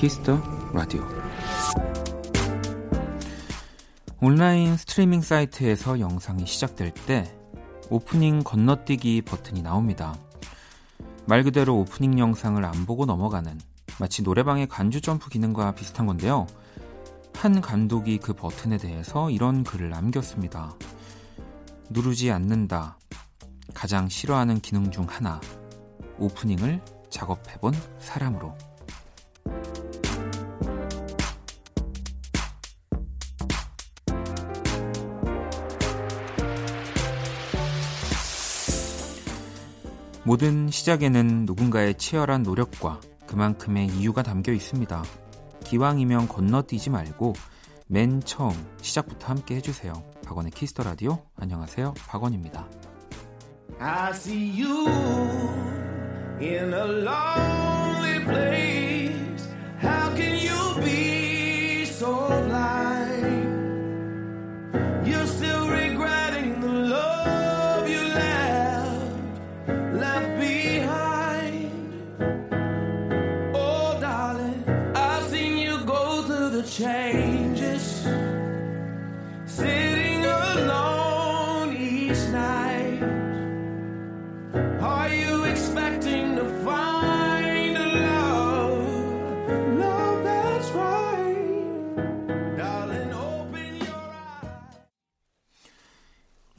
Kiss the Radio. 온라인 스트리밍 사이트에서 영상이 시작될 때 오프닝 건너뛰기 버튼이 나옵니다. 말 그대로 오프닝 영상을 안 보고 넘어가는 마치 노래방의 간주 점프 기능과 비슷한 건데요. 한 감독이 그 버튼에 대해서 이런 글을 남겼습니다. 누르지 않는다. 가장 싫어하는 기능 중 하나. 오프닝을 작업해본 사람으로. 모든 시작에는 누군가의 치열한 노력과 그만큼의 이유가 담겨 있습니다. 기왕이면 건너뛰지 말고 맨 처음 시작부터 함께 해주세요. 박원의 Kiss the Radio. 안녕하세요. 박원입니다. I see you in a lonely place. How can you be so blind?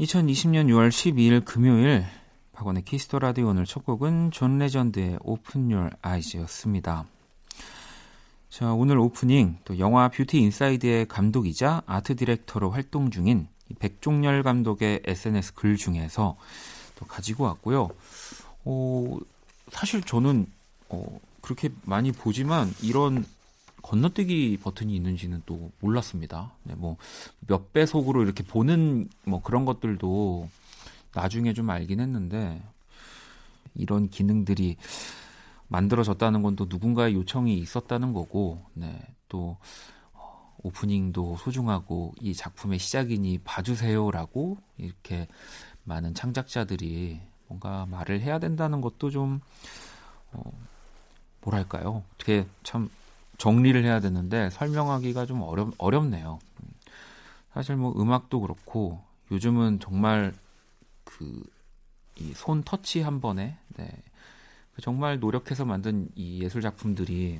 2020년 6월 12일 금요일 박원의 Kiss the Radio 오늘 첫 곡은 존 레전드의 Open Your Eyes였습니다. 자, 오늘 오프닝 또 영화 뷰티 인사이드의 감독이자 아트 디렉터로 활동 중인 백종열 감독의 SNS 글 중에서 또 가지고 왔고요. 어, 사실 저는 어, 그렇게 많이 보지만 이런 건너뛰기 버튼이 있는지는 또 몰랐습니다. 네, 뭐몇 배속으로 이렇게 보는 뭐 그런 것들도 나중에 좀 알긴 했는데 이런 기능들이 만들어졌다는 건 또 누군가의 요청이 있었다는 거고, 네, 또 어, 오프닝도 소중하고 이 작품의 시작이니 봐주세요라고 이렇게 많은 창작자들이 뭔가 말을 해야 된다는 것도 좀 어, 뭐랄까요? 어떻게 참 정리를 해야 되는데 설명하기가 좀 어렵 어렵네요. 사실 뭐 음악도 그렇고 요즘은 정말 그 이 손 터치 한 번에 네. 정말 노력해서 만든 이 예술 작품들이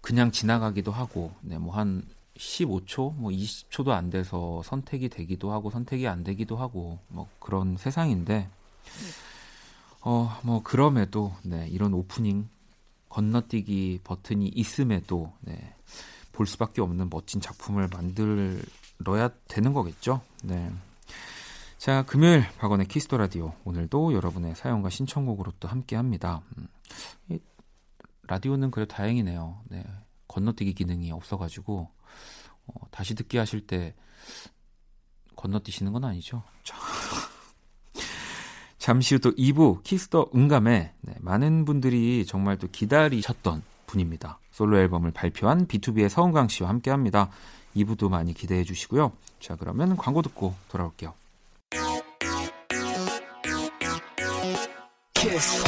그냥 지나가기도 하고 네, 뭐 한 15초, 뭐 20초도 안 돼서 선택이 되기도 하고 선택이 안 되기도 하고 뭐 그런 세상인데 어, 뭐 그럼에도 네, 이런 오프닝 건너뛰기 버튼이 있음에도 네, 볼 수밖에 없는 멋진 작품을 만들어야 되는 거겠죠. 네. 자, 금요일 박원의 Kiss the Radio. 오늘도 여러분의 사연과 신청곡으로 또 함께 합니다. 음, 라디오는 그래도 다행이네요. 네. 건너뛰기 기능이 없어가지고, 어, 다시 듣기 하실 때 건너뛰시는 건 아니죠? 잠시 후 또 2부 Kiss the 응감에 네, 많은 분들이 정말 또 기다리셨던 분입니다. 솔로 앨범을 발표한 BTOB의 서은광 씨와 함께 합니다. 2부도 많이 기대해 주시고요. 자, 그러면 광고 듣고 돌아올게요. 키스.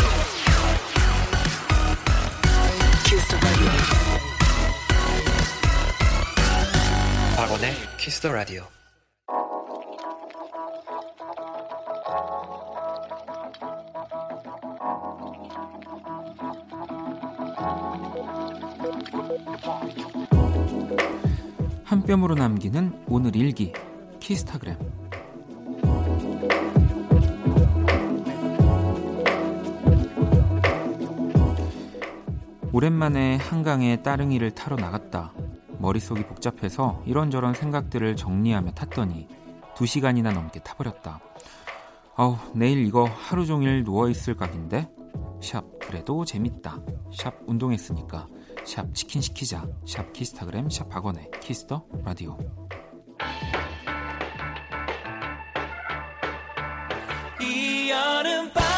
키스 더 라디오. 한 뼘으로 남기는 오늘 일기 키스타그램 오랜만에 한강에 따릉이를 타러 나갔다. 머릿속이 복잡해서 이런저런 생각들을 정리하며 탔더니 2시간이나 넘게 타버렸다. 어우, 내일 이거 하루 종일 누워있을 각인데? 샵, 그래도 재밌다. 샵, 운동했으니까. 샵, 치킨 시키자. 샵, 키스타그램, 샵, 박원의 키스터 라디오. 이 여름밤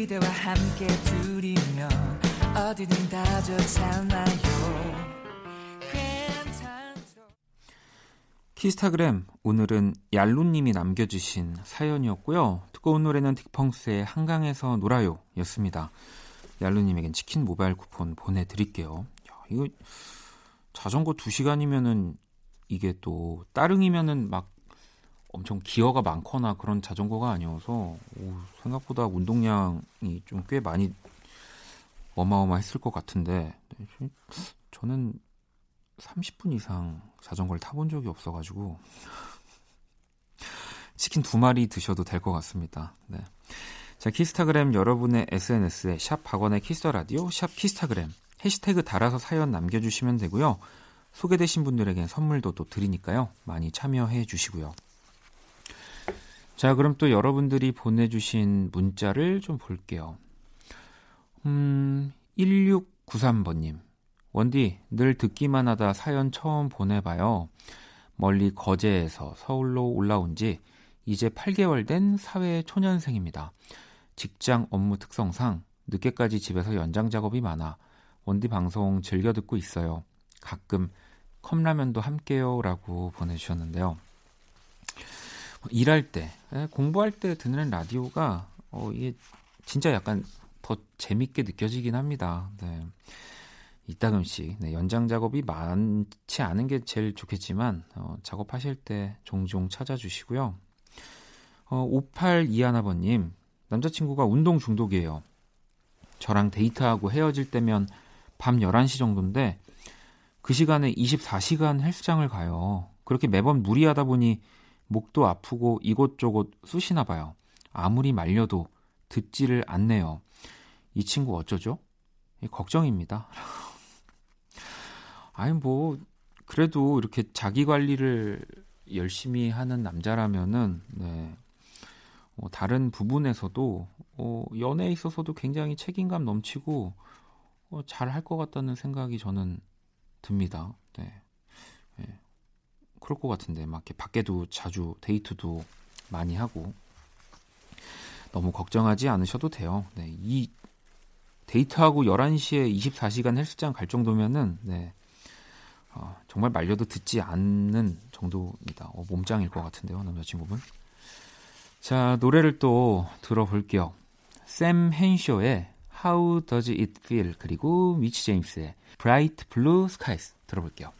그대와 함께 둘이면 어디든 다 좋잖아요 키스타그램 오늘은 얄루님이 남겨주신 사연이었고요. 뜨거운 노래는 딕펑스의 한강에서 놀아요 였습니다. 얄루님에겐 치킨 모바일 쿠폰 보내드릴게요. 야, 이거 자전거 2시간이면은 이게 또 따릉이면은 막 엄청 기어가 많거나 그런 자전거가 아니어서 오, 생각보다 운동량이 좀 꽤 많이 어마어마했을 것 같은데 저는 30분 이상 자전거를 타본 적이 없어가지고 치킨 두 마리 드셔도 될 것 같습니다. 네. 자, 키스타그램 여러분의 SNS에 샵 박원의 Kiss the Radio, 샵 키스타그램 해시태그 달아서 사연 남겨주시면 되고요. 소개되신 분들에겐 선물도 또 드리니까요. 많이 참여해 주시고요. 자, 그럼 또 여러분들이 보내주신 문자를 좀 볼게요. 음, 1693번님. 원디, 늘 듣기만 하다 사연 처음 보내봐요. 멀리 거제에서 서울로 올라온 지 이제 8개월 된 사회 초년생입니다. 직장 업무 특성상 늦게까지 집에서 연장 작업이 많아 원디 방송 즐겨 듣고 있어요. 가끔 컵라면도 함께요. 라고 보내주셨는데요. 일할 때, 예, 공부할 때 듣는 라디오가, 어, 이게 진짜 약간 더 재밌게 느껴지긴 합니다. 네. 이따금씩 네, 연장 작업이 많지 않은 게 제일 좋겠지만 어, 작업하실 때 종종 찾아주시고요. 어, 5821아버님 남자친구가 운동 중독이에요. 저랑 데이트하고 헤어질 때면 밤 11시 정도인데 그 시간에 24시간 헬스장을 가요. 그렇게 매번 무리하다 보니 목도 아프고 이곳저곳 쑤시나 봐요. 아무리 말려도 듣지를 않네요. 이 친구 어쩌죠? 걱정입니다. 아니 뭐 그래도 이렇게 자기 관리를 열심히 하는 남자라면은 네. 어, 다른 부분에서도 어, 연애에 있어서도 굉장히 책임감 넘치고 어, 잘할 것 같다는 생각이 저는 듭니다. 네. 네. 그럴 것 같은데 막 이렇게 밖에도 자주 데이트도 많이 하고 너무 걱정하지 않으셔도 돼요. 네. 이 데이트하고 11시에 24시간 헬스장 갈 정도면은 네. 어, 정말 말려도 듣지 않는 정도입니다. 어, 몸짱일 것 같은데요, 남자친구분. 자, 노래를 또 들어볼게요. 샘 헨쇼의 How Does It Feel 그리고 미치 제임스의 Bright Blue Skies 들어볼게요.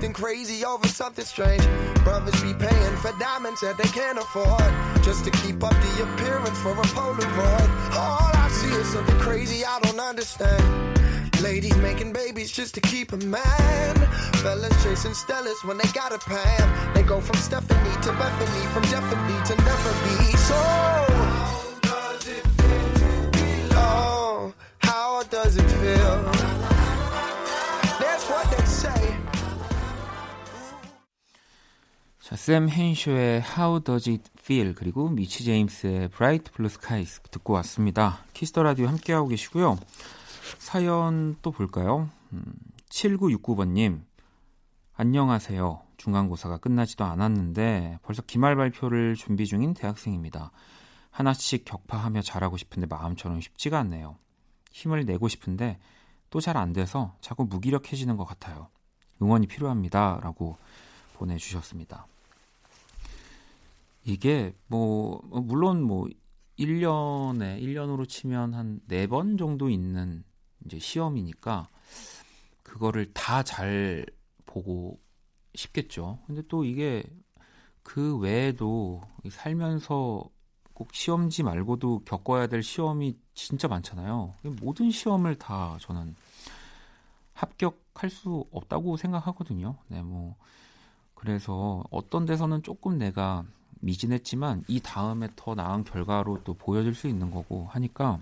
Acting crazy over something strange. Brothers be paying for diamonds that they can't afford. Just to keep up the appearance for a Polaroid. All I see is something crazy I don't understand. Ladies making babies just to keep a man. Fellas chasing Stellas when they got a Pam. They go from Stephanie to Bethany, from Stephanie to never be. So, how does it feel? Oh, how does it feel? 자, 샘 헨쇼의 How Does It Feel 그리고 미치 제임스의 Bright Blue Skies 듣고 왔습니다. Kiss the Radio 함께하고 계시고요. 사연 또 볼까요? 음, 7969번님 안녕하세요. 중간고사가 끝나지도 않았는데 벌써 기말 발표를 준비 중인 대학생입니다. 하나씩 격파하며 잘하고 싶은데 마음처럼 쉽지가 않네요. 힘을 내고 싶은데 또 잘 안 돼서 자꾸 무기력해지는 것 같아요. 응원이 필요합니다. 라고 보내주셨습니다. 이게 뭐 물론 뭐 1년에 1년으로 치면 한 4번 정도 있는 이제 시험이니까 그거를 다 잘 보고 싶겠죠. 근데 또 이게 그 외에도 살면서 꼭 시험지 말고도 겪어야 될 시험이 진짜 많잖아요. 모든 시험을 다 저는 합격할 수 없다고 생각하거든요. 네, 뭐 그래서 어떤 데서는 조금 내가 미진했지만 이 다음에 더 나은 결과로 또 보여줄 수 있는 거고 하니까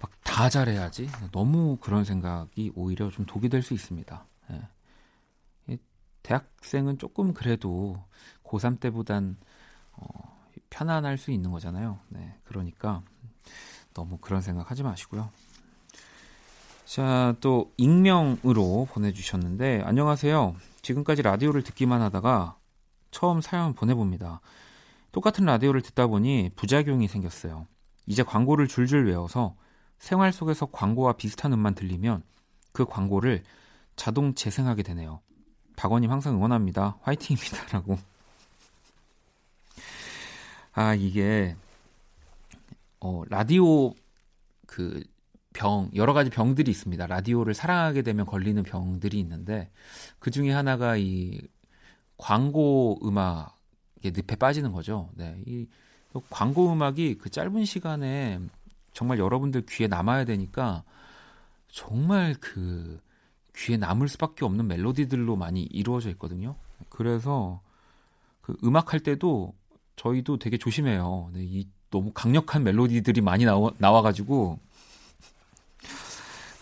막 다 잘해야지 너무 그런 생각이 오히려 좀 독이 될 수 있습니다. 예. 대학생은 조금 그래도 고3 때보단 어, 편안할 수 있는 거잖아요. 네, 그러니까 너무 그런 생각 하지 마시고요. 자, 또 익명으로 보내주셨는데 안녕하세요. 지금까지 라디오를 듣기만 하다가 처음 사연 보내봅니다. 똑같은 라디오를 듣다 보니 부작용이 생겼어요. 이제 광고를 줄줄 외워서 생활 속에서 광고와 비슷한 음만 들리면 그 광고를 자동 재생하게 되네요. 박원님 항상 응원합니다. 화이팅입니다. 라고. 아, 이게, 어, 라디오 그 병, 여러 가지 병들이 있습니다. 라디오를 사랑하게 되면 걸리는 병들이 있는데, 그 중에 하나가 이 광고 음악의 늪에 빠지는 거죠. 네. 이 광고 음악이 그 짧은 시간에 정말 여러분들 귀에 남아야 되니까 정말 그 귀에 남을 수밖에 없는 멜로디들로 많이 이루어져 있거든요. 그래서 그 음악 할 때도 저희도 되게 조심해요. 네, 이 너무 강력한 멜로디들이 많이 나와, 나와가지고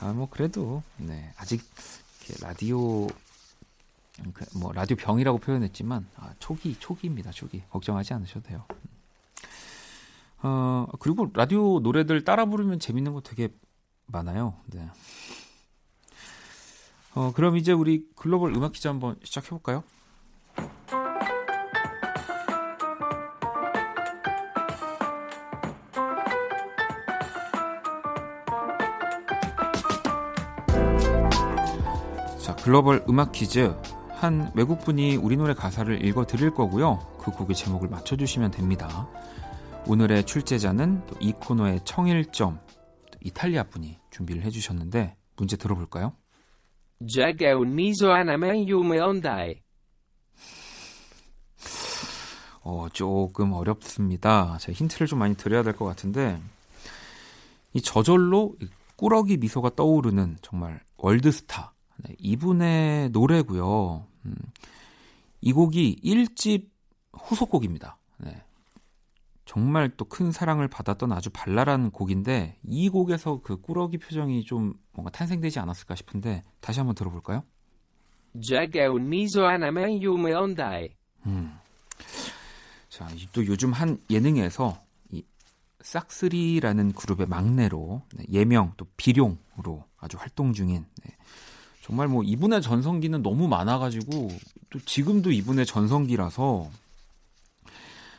아 뭐 그래도 네 아직 라디오 그 뭐 라디오 병이라고 표현했지만 아, 초기 초기입니다 초기 걱정하지 않으셔도 돼요. 어 그리고 라디오 노래들 따라 부르면 재밌는 거 되게 많아요. 네. 어 그럼 이제 우리 글로벌 음악 퀴즈 한번 시작해 볼까요? 글로벌 음악 퀴즈 한 외국분이 우리 노래 가사를 읽어 드릴 거고요. 그 곡의 제목을 맞춰주시면 됩니다. 오늘의 출제자는 이 코너의 청일점 이탈리아 분이 준비를 해주셨는데 문제 들어볼까요? Un miso ondae. 어, 조금 어렵습니다. 제가 힌트를 좀 많이 드려야 될 것 같은데 이 저절로 꾸러기 미소가 떠오르는 정말 월드스타 네, 이분의 노래고요. 음, 이 곡이 1집 후속곡입니다. 네. 정말 또 큰 사랑을 받았던 아주 발랄한 곡인데 이 곡에서 그 꾸러기 표정이 좀 뭔가 탄생되지 않았을까 싶은데 다시 한번 들어볼까요? 음. 자, 또 요즘 한 예능에서 이 싹스리라는 그룹의 막내로 네, 예명 또 비룡으로 아주 활동 중인 네, 정말 뭐 이분의 전성기는 너무 많아가지고 또 지금도 이분의 전성기라서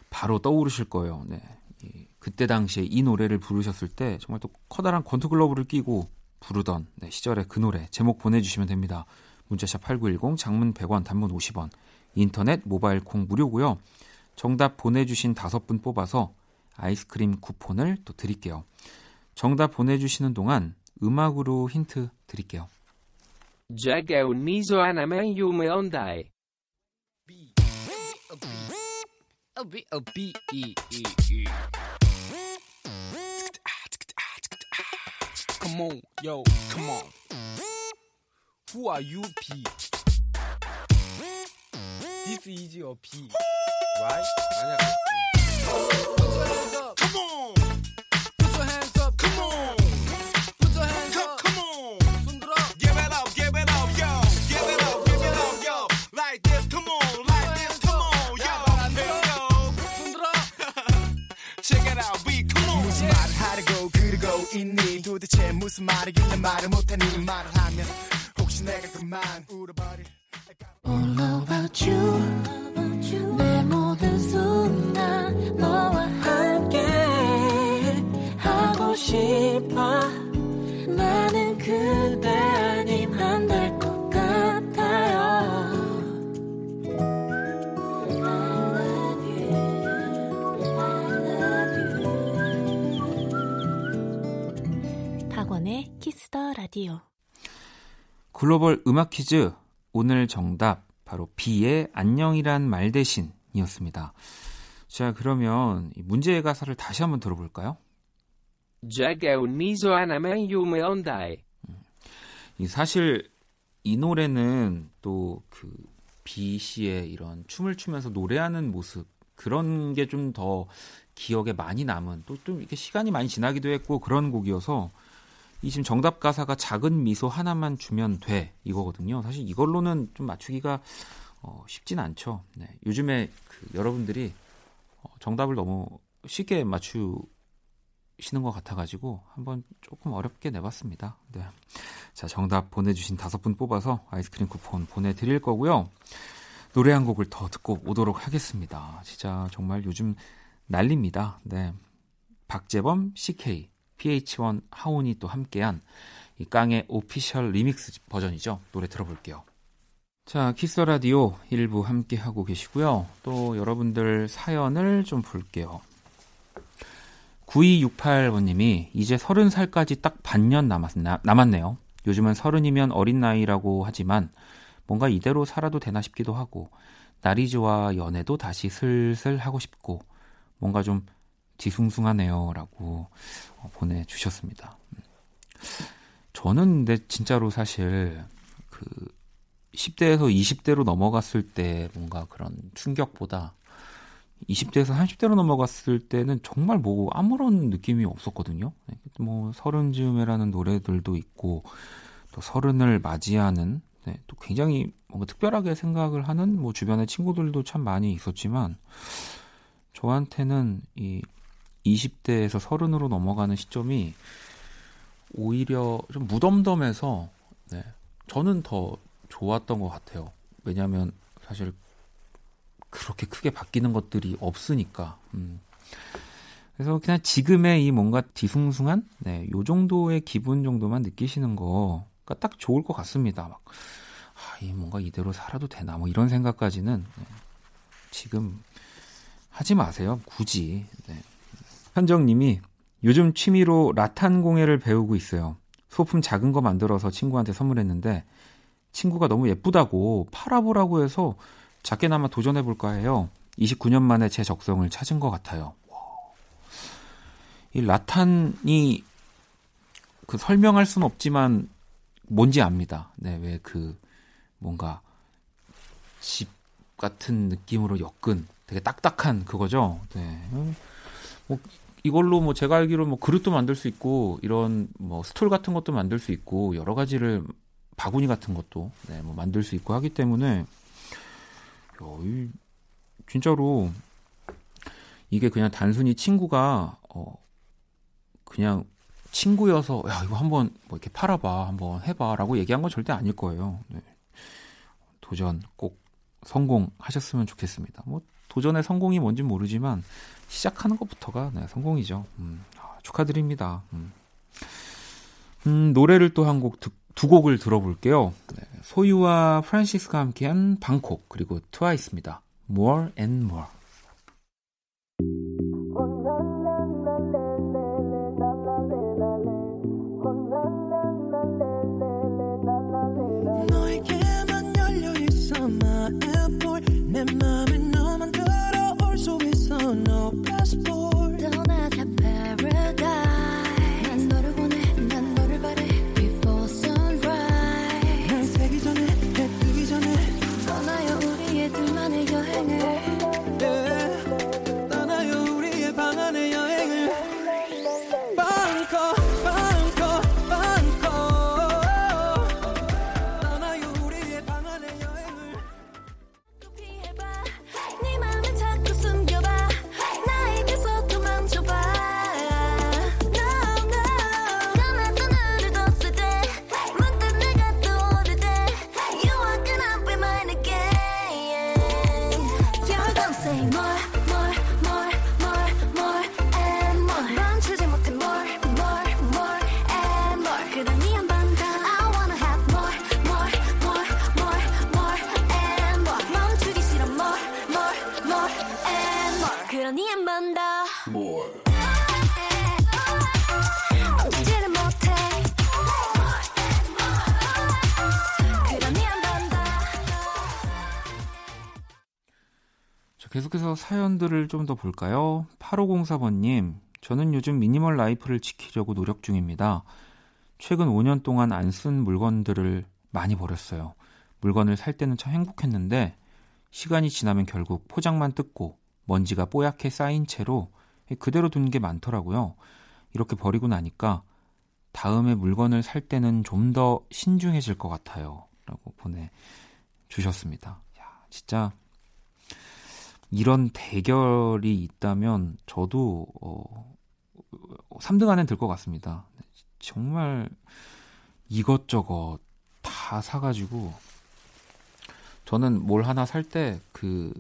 바로 떠오르실 거예요. 네. 그때 당시에 이 노래를 부르셨을 때 정말 또 커다란 권투글러브를 끼고 부르던 네, 시절의 그 노래 제목 보내주시면 됩니다. 문자샵 8910 장문 100원 단문 50원 인터넷 모바일 콩 무료고요. 정답 보내주신 다섯 분 뽑아서 아이스크림 쿠폰을 또 드릴게요. 정답 보내주시는 동안 음악으로 힌트 드릴게요. Jag è un miso anamaium oh, oh, oh, Come on, yo, come on. Who are you, P? This is your P, right? 음악 퀴즈 오늘 정답 바로 비의 안녕이란 말 대신이었습니다. 자, 그러면 문제의 가사를 다시 한번 들어볼까요? 사실 이 노래는 또그 비 씨의 이런 춤을 추면서 노래하는 모습 그런 게 좀 더 기억에 많이 남은 또 좀 이렇게 시간이 많이 지나기도 했고 그런 곡이어서 이 지금 정답 가사가 작은 미소 하나만 주면 돼 이거거든요. 사실 이걸로는 좀 맞추기가 어, 쉽진 않죠. 네. 요즘에 그 여러분들이 어, 정답을 너무 쉽게 맞추시는 것 같아가지고 한번 조금 어렵게 내봤습니다. 네. 자, 정답 보내주신 다섯 분 뽑아서 아이스크림 쿠폰 보내드릴 거고요. 노래 한 곡을 더 듣고 오도록 하겠습니다. 진짜 정말 요즘 난립니다. 네. 박재범, 식케이, pH-1 하온이 또 함께한 이 깡의 official remix 버전이죠. 노래 들어볼게요. 자, 키스 라디오 일부 함께 하고 계시고요. 또 여러분들 사연을 좀 볼게요. 9268번님이 이제 30살까지 딱 반년 남았, 남았네요. 요즘은 서른이면 어린 나이라고 하지만 뭔가 이대로 살아도 되나 싶기도 하고 좋아 연애도 다시 슬슬 하고 싶고 뭔가 좀 뒤숭숭하네요 라고 어, 보내주셨습니다. 저는 근데 진짜로 사실 그 10대에서 20대로 넘어갔을 때 뭔가 그런 충격보다 20대에서 30대로 넘어갔을 때는 정말 뭐 아무런 느낌이 없었거든요. 뭐 서른 즈음에라는 노래들도 있고 또 서른을 맞이하는 네, 또 굉장히 뭔가 특별하게 생각을 하는 뭐 주변의 친구들도 참 많이 있었지만 저한테는 이 20대에서 서른으로 넘어가는 시점이 오히려 좀 무덤덤해서 네, 저는 더 좋았던 것 같아요. 왜냐하면 사실 그렇게 크게 바뀌는 것들이 없으니까. 음. 그래서 그냥 지금의 이 뭔가 뒤숭숭한 네, 요 정도의 기분 정도만 느끼시는 거가 딱 좋을 것 같습니다. 막, 아, 이 뭔가 이대로 살아도 되나 뭐 이런 생각까지는 네, 지금 하지 마세요. 굳이. 네. 현정님이 요즘 취미로 라탄 공예를 배우고 있어요. 소품 작은 거 만들어서 친구한테 선물했는데 친구가 너무 예쁘다고 팔아보라고 해서 작게나마 도전해볼까 해요. 29년 만에 제 적성을 찾은 것 같아요. 이 라탄이 그 설명할 수는 없지만 뭔지 압니다. 네, 왜 그 뭔가 집 같은 느낌으로 엮은 되게 딱딱한 그거죠. 네. 뭐 이걸로 뭐 제가 알기로 뭐 그릇도 만들 수 있고 이런 뭐 스톨 같은 것도 만들 수 있고 여러 가지를 바구니 같은 것도 네, 뭐 만들 수 있고 하기 때문에 야, 이, 진짜로 이게 그냥 단순히 친구가 어 그냥 친구여서 야 이거 한번 뭐 이렇게 팔아봐 한번 해봐라고 얘기한 건 절대 아닐 거예요. 네. 도전 꼭 성공하셨으면 좋겠습니다. 뭐 도전의 성공이 뭔지 모르지만 시작하는 것부터가 네, 성공이죠. 음, 아, 축하드립니다. 음. 음, 노래를 또 한 곡 두 곡을 들어볼게요. 네, 소유와 프란시스가 함께한 방콕 그리고 트와이스입니다. More and More. 계속해서 사연들을 좀 더 볼까요? 8504번님, 저는 요즘 미니멀 라이프를 지키려고 노력 중입니다. 최근 5년 동안 안 쓴 물건들을 많이 버렸어요. 물건을 살 때는 참 행복했는데, 시간이 지나면 결국 포장만 뜯고 먼지가 뽀얗게 쌓인 채로 그대로 둔 게 많더라고요. 이렇게 버리고 나니까 다음에 물건을 살 때는 좀 더 신중해질 것 같아요. 라고 보내주셨습니다. 야, 진짜 이런 대결이 있다면 저도 어 3등 안에 들 것 같습니다. 정말 이것저것 다 사가지고 저는 뭘 하나 살 때 그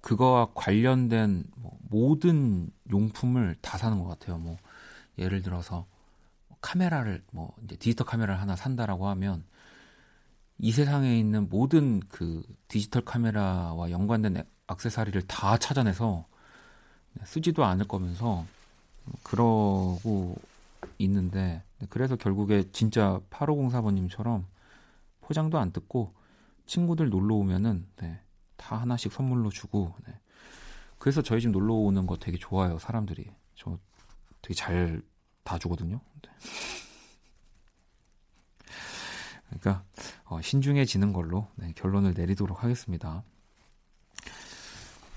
그거와 관련된 뭐 모든 용품을 다 사는 것 같아요. 뭐 예를 들어서 카메라를 뭐 이제 디지털 카메라를 하나 산다라고 하면 이 세상에 있는 모든 그 디지털 카메라와 연관된 액세서리를 다 찾아내서 쓰지도 않을 거면서 그러고 있는데 그래서 결국에 진짜 8504번님처럼 포장도 안 뜯고 친구들 놀러 오면은 네, 다 하나씩 선물로 주고 네. 그래서 저희 집 놀러 오는 거 되게 좋아요 사람들이 저 되게 잘다 주거든요. 네. 그러니까 어, 신중해지는 걸로 네, 결론을 내리도록 하겠습니다.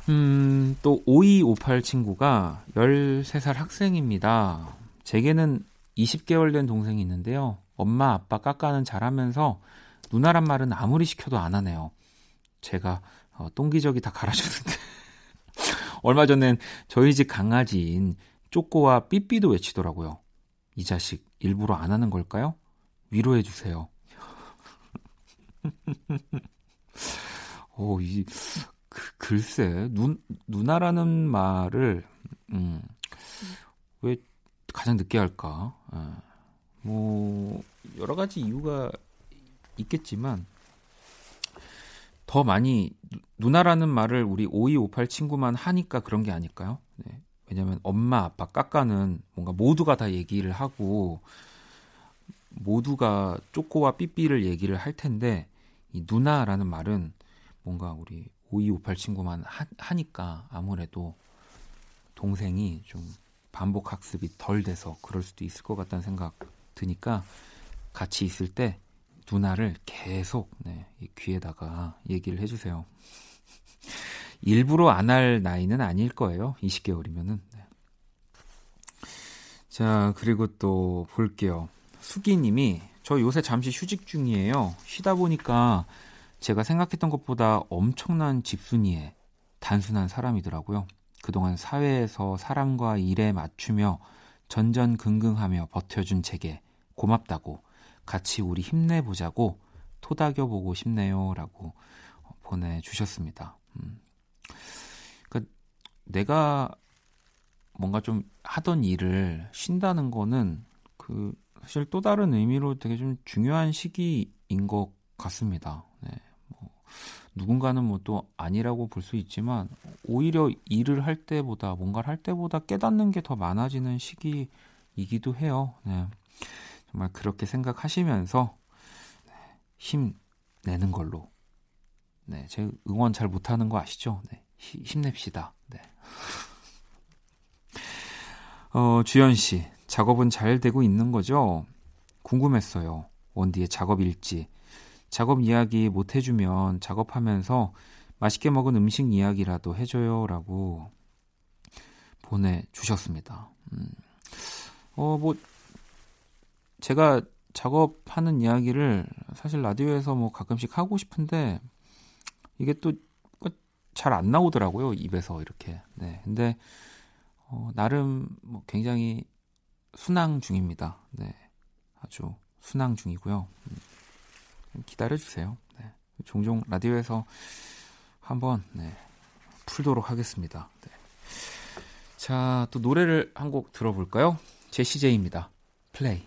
음, 또 5258 친구가 13살 학생입니다. 제게는 20개월 된 동생이 있는데요. 엄마, 아빠 깎아는 잘하면서 누나란 말은 아무리 시켜도 안 하네요. 제가 어, 똥기저귀 다 갈아주는데 얼마 전엔 저희 집 강아지인 쪼꼬와 삐삐도 외치더라고요. 이 자식 일부러 안 하는 걸까요? 위로해 주세요. 오, 이 그, 글쎄 누, 누나라는 말을 음, 왜 가장 늦게 할까? 아, 뭐 여러 가지 이유가 있겠지만 더 많이 누나라는 말을 우리 5258 친구만 하니까 그런 게 아닐까요? 네. 왜냐면 엄마, 아빠, 까까는 뭔가 모두가 다 얘기를 하고 모두가 쪼꼬와 삐삐를 얘기를 할 텐데 이 누나라는 말은 뭔가 우리 5258 친구만 하, 하니까 아무래도 동생이 좀 반복 학습이 덜 돼서 그럴 수도 있을 것 같다는 생각 드니까 같이 있을 때 누나를 계속 네, 귀에다가 얘기를 해주세요. 일부러 안 할 나이는 아닐 거예요. 20개월이면은. 네. 자, 그리고 또 볼게요. 수기님이 저 요새 잠시 휴직 중이에요. 쉬다 보니까 제가 생각했던 것보다 엄청난 집순이에 단순한 사람이더라고요. 그동안 사회에서 사람과 일에 맞추며 전전긍긍하며 버텨준 제게 고맙다고 같이 우리 힘내보자고 토닥여보고 싶네요 라고 보내주셨습니다. 음. 그러니까 내가 뭔가 좀 하던 일을 쉰다는 거는 그 사실 또 다른 의미로 되게 좀 중요한 시기인 것 같습니다. 누군가는 뭐 또 아니라고 볼 수 있지만 오히려 일을 할 때보다 뭔가를 할 때보다 깨닫는 게 더 많아지는 시기이기도 해요. 네. 정말 그렇게 생각하시면서 네, 힘 내는 걸로. 네, 제 응원 잘 못하는 거 아시죠? 네, 힘냅시다. 네. 어, 주연 씨, 작업은 잘 되고 있는 거죠? 궁금했어요. 원디의 작업 일지. 작업 이야기 못 해주면 작업하면서 맛있게 먹은 음식 이야기라도 해줘요. 라고 보내주셨습니다. 음. 어, 뭐, 제가 작업하는 이야기를 사실 라디오에서 뭐 가끔씩 하고 싶은데 이게 또 잘 안 나오더라고요. 입에서 이렇게. 네. 근데 어, 나름 뭐 굉장히 순항 중입니다. 네. 아주 순항 중이고요. 음, 기다려 주세요. 네. 종종 라디오에서 한번 네, 풀도록 하겠습니다. 네. 자, 또 노래를 한 곡 들어볼까요? 제시제입니다. 플레이.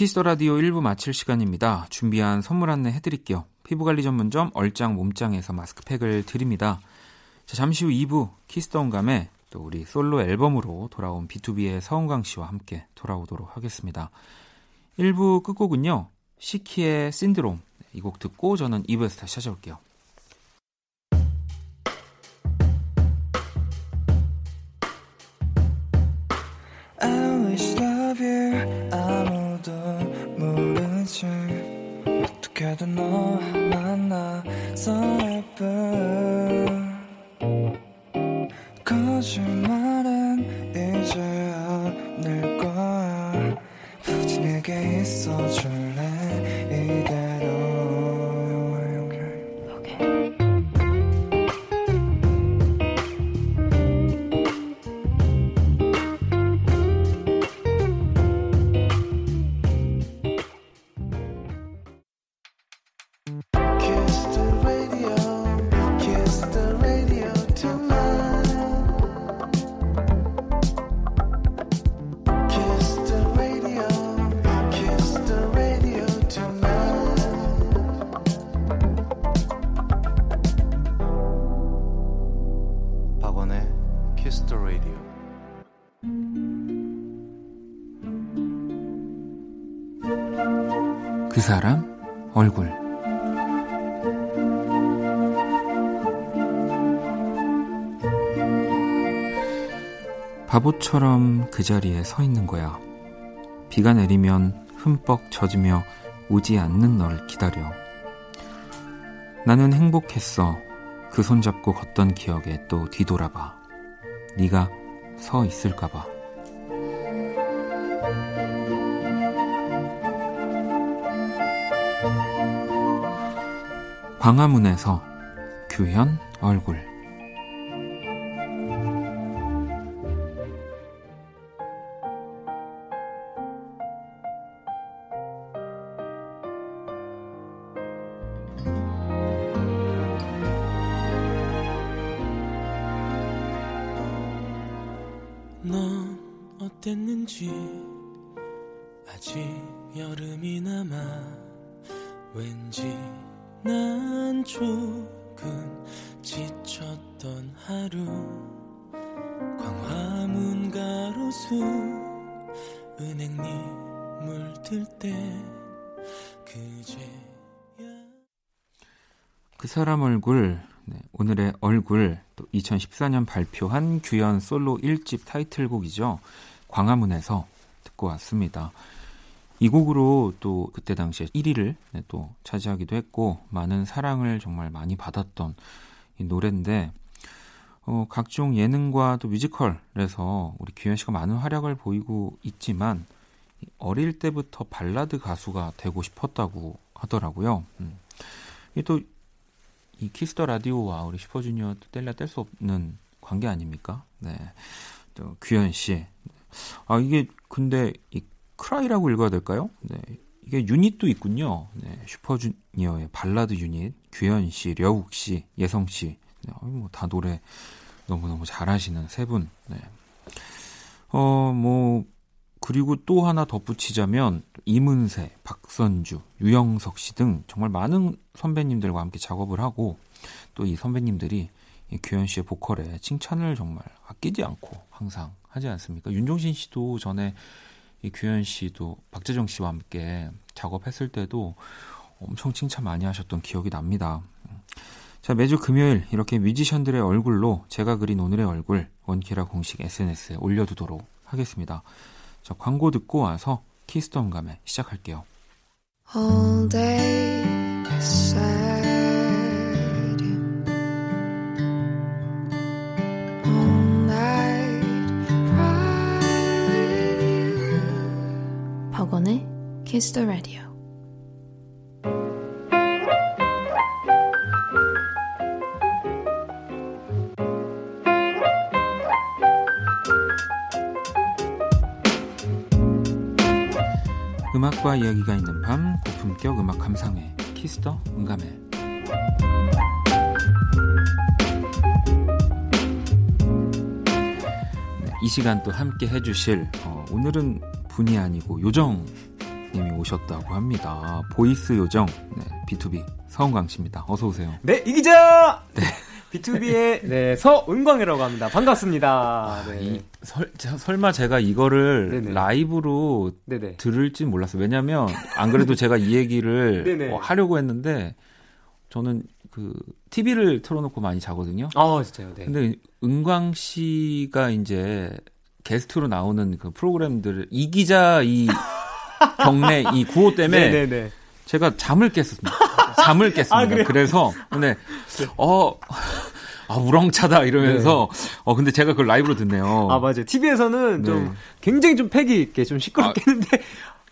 Kiss the Radio 1부 마칠 시간입니다. 준비한 선물 안내 해드릴게요. 피부관리 전문점 얼짱 몸짱에서 마스크팩을 드립니다. 자, 잠시 후 2부 Kiss the 온감에 또 우리 솔로 앨범으로 돌아온 BTOB의 서은광 씨와 함께 돌아오도록 하겠습니다. 1부 끝곡은요. 시키의 신드롬 이 곡 듣고 저는 2부에서 다시 찾아올게요. I 어떻게든 너 만나서 예쁜 바보처럼 그 자리에 서 있는 거야. 비가 내리면 흠뻑 젖으며 오지 않는 널 기다려. 나는 행복했어. 그 손잡고 걷던 기억에 또 뒤돌아봐. 네가 서 있을까봐. 광화문에서 규현 얼굴 어땠는지 아직 여름이 남아 왠지 난 조금 지쳤던 하루 광화문 가로수 은행잎 물들 때 그제야 그 사람 얼굴 네, 오늘의 얼굴 또 2014년 발표한 규현 솔로 1집 타이틀곡이죠. 광화문에서 듣고 왔습니다. 이 곡으로 또 그때 당시에 1위를 네, 또 차지하기도 했고 많은 사랑을 정말 많이 받았던 이 노래인데 어, 각종 예능과 또 뮤지컬에서 우리 규현 씨가 많은 활약을 보이고 있지만 이 어릴 때부터 발라드 가수가 되고 싶었다고 하더라고요. 음. 이또 이 Kiss the Radio와 우리 슈퍼주니어 뗄래야 뗄수 없는 관계 아닙니까? 네. 또 규현 씨. 아 이게 근데 이 K.R.Y.라고 읽어야 될까요? 네. 이게 유닛도 있군요. 네. 슈퍼주니어의 발라드 유닛 규현 씨, 려욱 씨, 예성 씨. 네. 뭐 다 노래 너무 너무 잘하시는 세 분. 네. 어 뭐 그리고 또 하나 덧붙이자면 이문세, 박선주, 유영석 씨 등 정말 많은 선배님들과 함께 작업을 하고 또 이 선배님들이 이 규현 씨의 보컬에 칭찬을 정말 아끼지 않고 항상 하지 않습니까? 윤종신 씨도 전에 이 규현 씨도 박재정 씨와 함께 작업했을 때도 엄청 칭찬 많이 하셨던 기억이 납니다. 자, 매주 금요일 이렇게 뮤지션들의 얼굴로 제가 그린 오늘의 얼굴 원키라 공식 SNS에 올려두도록 하겠습니다. 자, 광고 듣고 와서 Kiss the 음감회 시작할게요. All day The Radio. 음악과 이야기가 있는 밤 고품격 음악 감상회 Kiss the 음감회 시간 또 함께 해주실 어, 오늘은 분이 아니고 요정 님이 오셨다고 합니다. voice 요정 네, BTOB 서은광 씨입니다. 어서 오세요. 네, 이기자! BTOB의 네, 서은광이라고 합니다. 반갑습니다. 네. 이, 설, 저- 설마 제가 이거를 네네. 라이브로 네네. 들을지 몰랐어요. 왜냐면 안 그래도 제가 이 얘기를. 어, 하려고 했는데 저는 그 TV를 틀어놓고 많이 자거든요. 아, 진짜요, 네. 근데 은광 씨가 이제 게스트로 나오는 그 프로그램들을 이 기자 이 경례 이 구호 때문에 네네네. 제가 잠을 깼습니다. 잠을 깼습니다. 아? 그래서 근데 어 아, 우렁차다 이러면서 어 근데 제가 그걸 라이브로 듣네요. 아, 맞아요. TV에서는 좀 네. 굉장히 좀 패기 있게 좀 시끄럽게 했는데,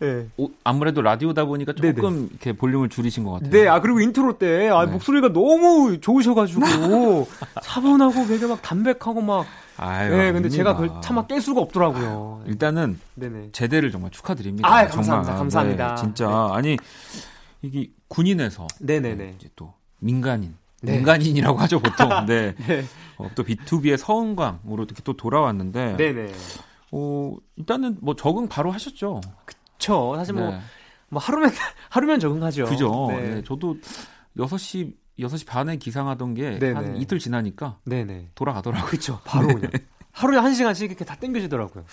네. 오, 아무래도 라디오다 보니까 조금 네네. 이렇게 볼륨을 줄이신 것 같아요. 네, 아, 그리고 인트로 때, 아, 네. 목소리가 너무 좋으셔가지고, 차분하고 되게 막 담백하고 막, 아유, 네, 근데 제가 아닙니다. 그걸 차마 깰 수가 없더라고요. 일단은 네네. 제대를 정말 축하드립니다. 아, 감사합니다. 정말. 감사합니다. 네, 진짜 네. 아니 이게 군인에서 네네네. 이제 또 민간인 네. 민간인이라고 하죠 보통. 네. 네. 어, 또 B2B의 서은광으로 이렇게 또 돌아왔는데 네네. 어, 일단은 뭐 적응 바로 하셨죠. 저, 사실 뭐, 네. 뭐 하루면, 하루면 적응하죠. 그죠. 네. 네, 저도 6시 6시 반에 기상하던 게. 한 이틀 지나니까 네네. 돌아가더라고요. 그쵸. 바로 그냥. 하루에 한 시간씩 이렇게 다 땡겨지더라고요.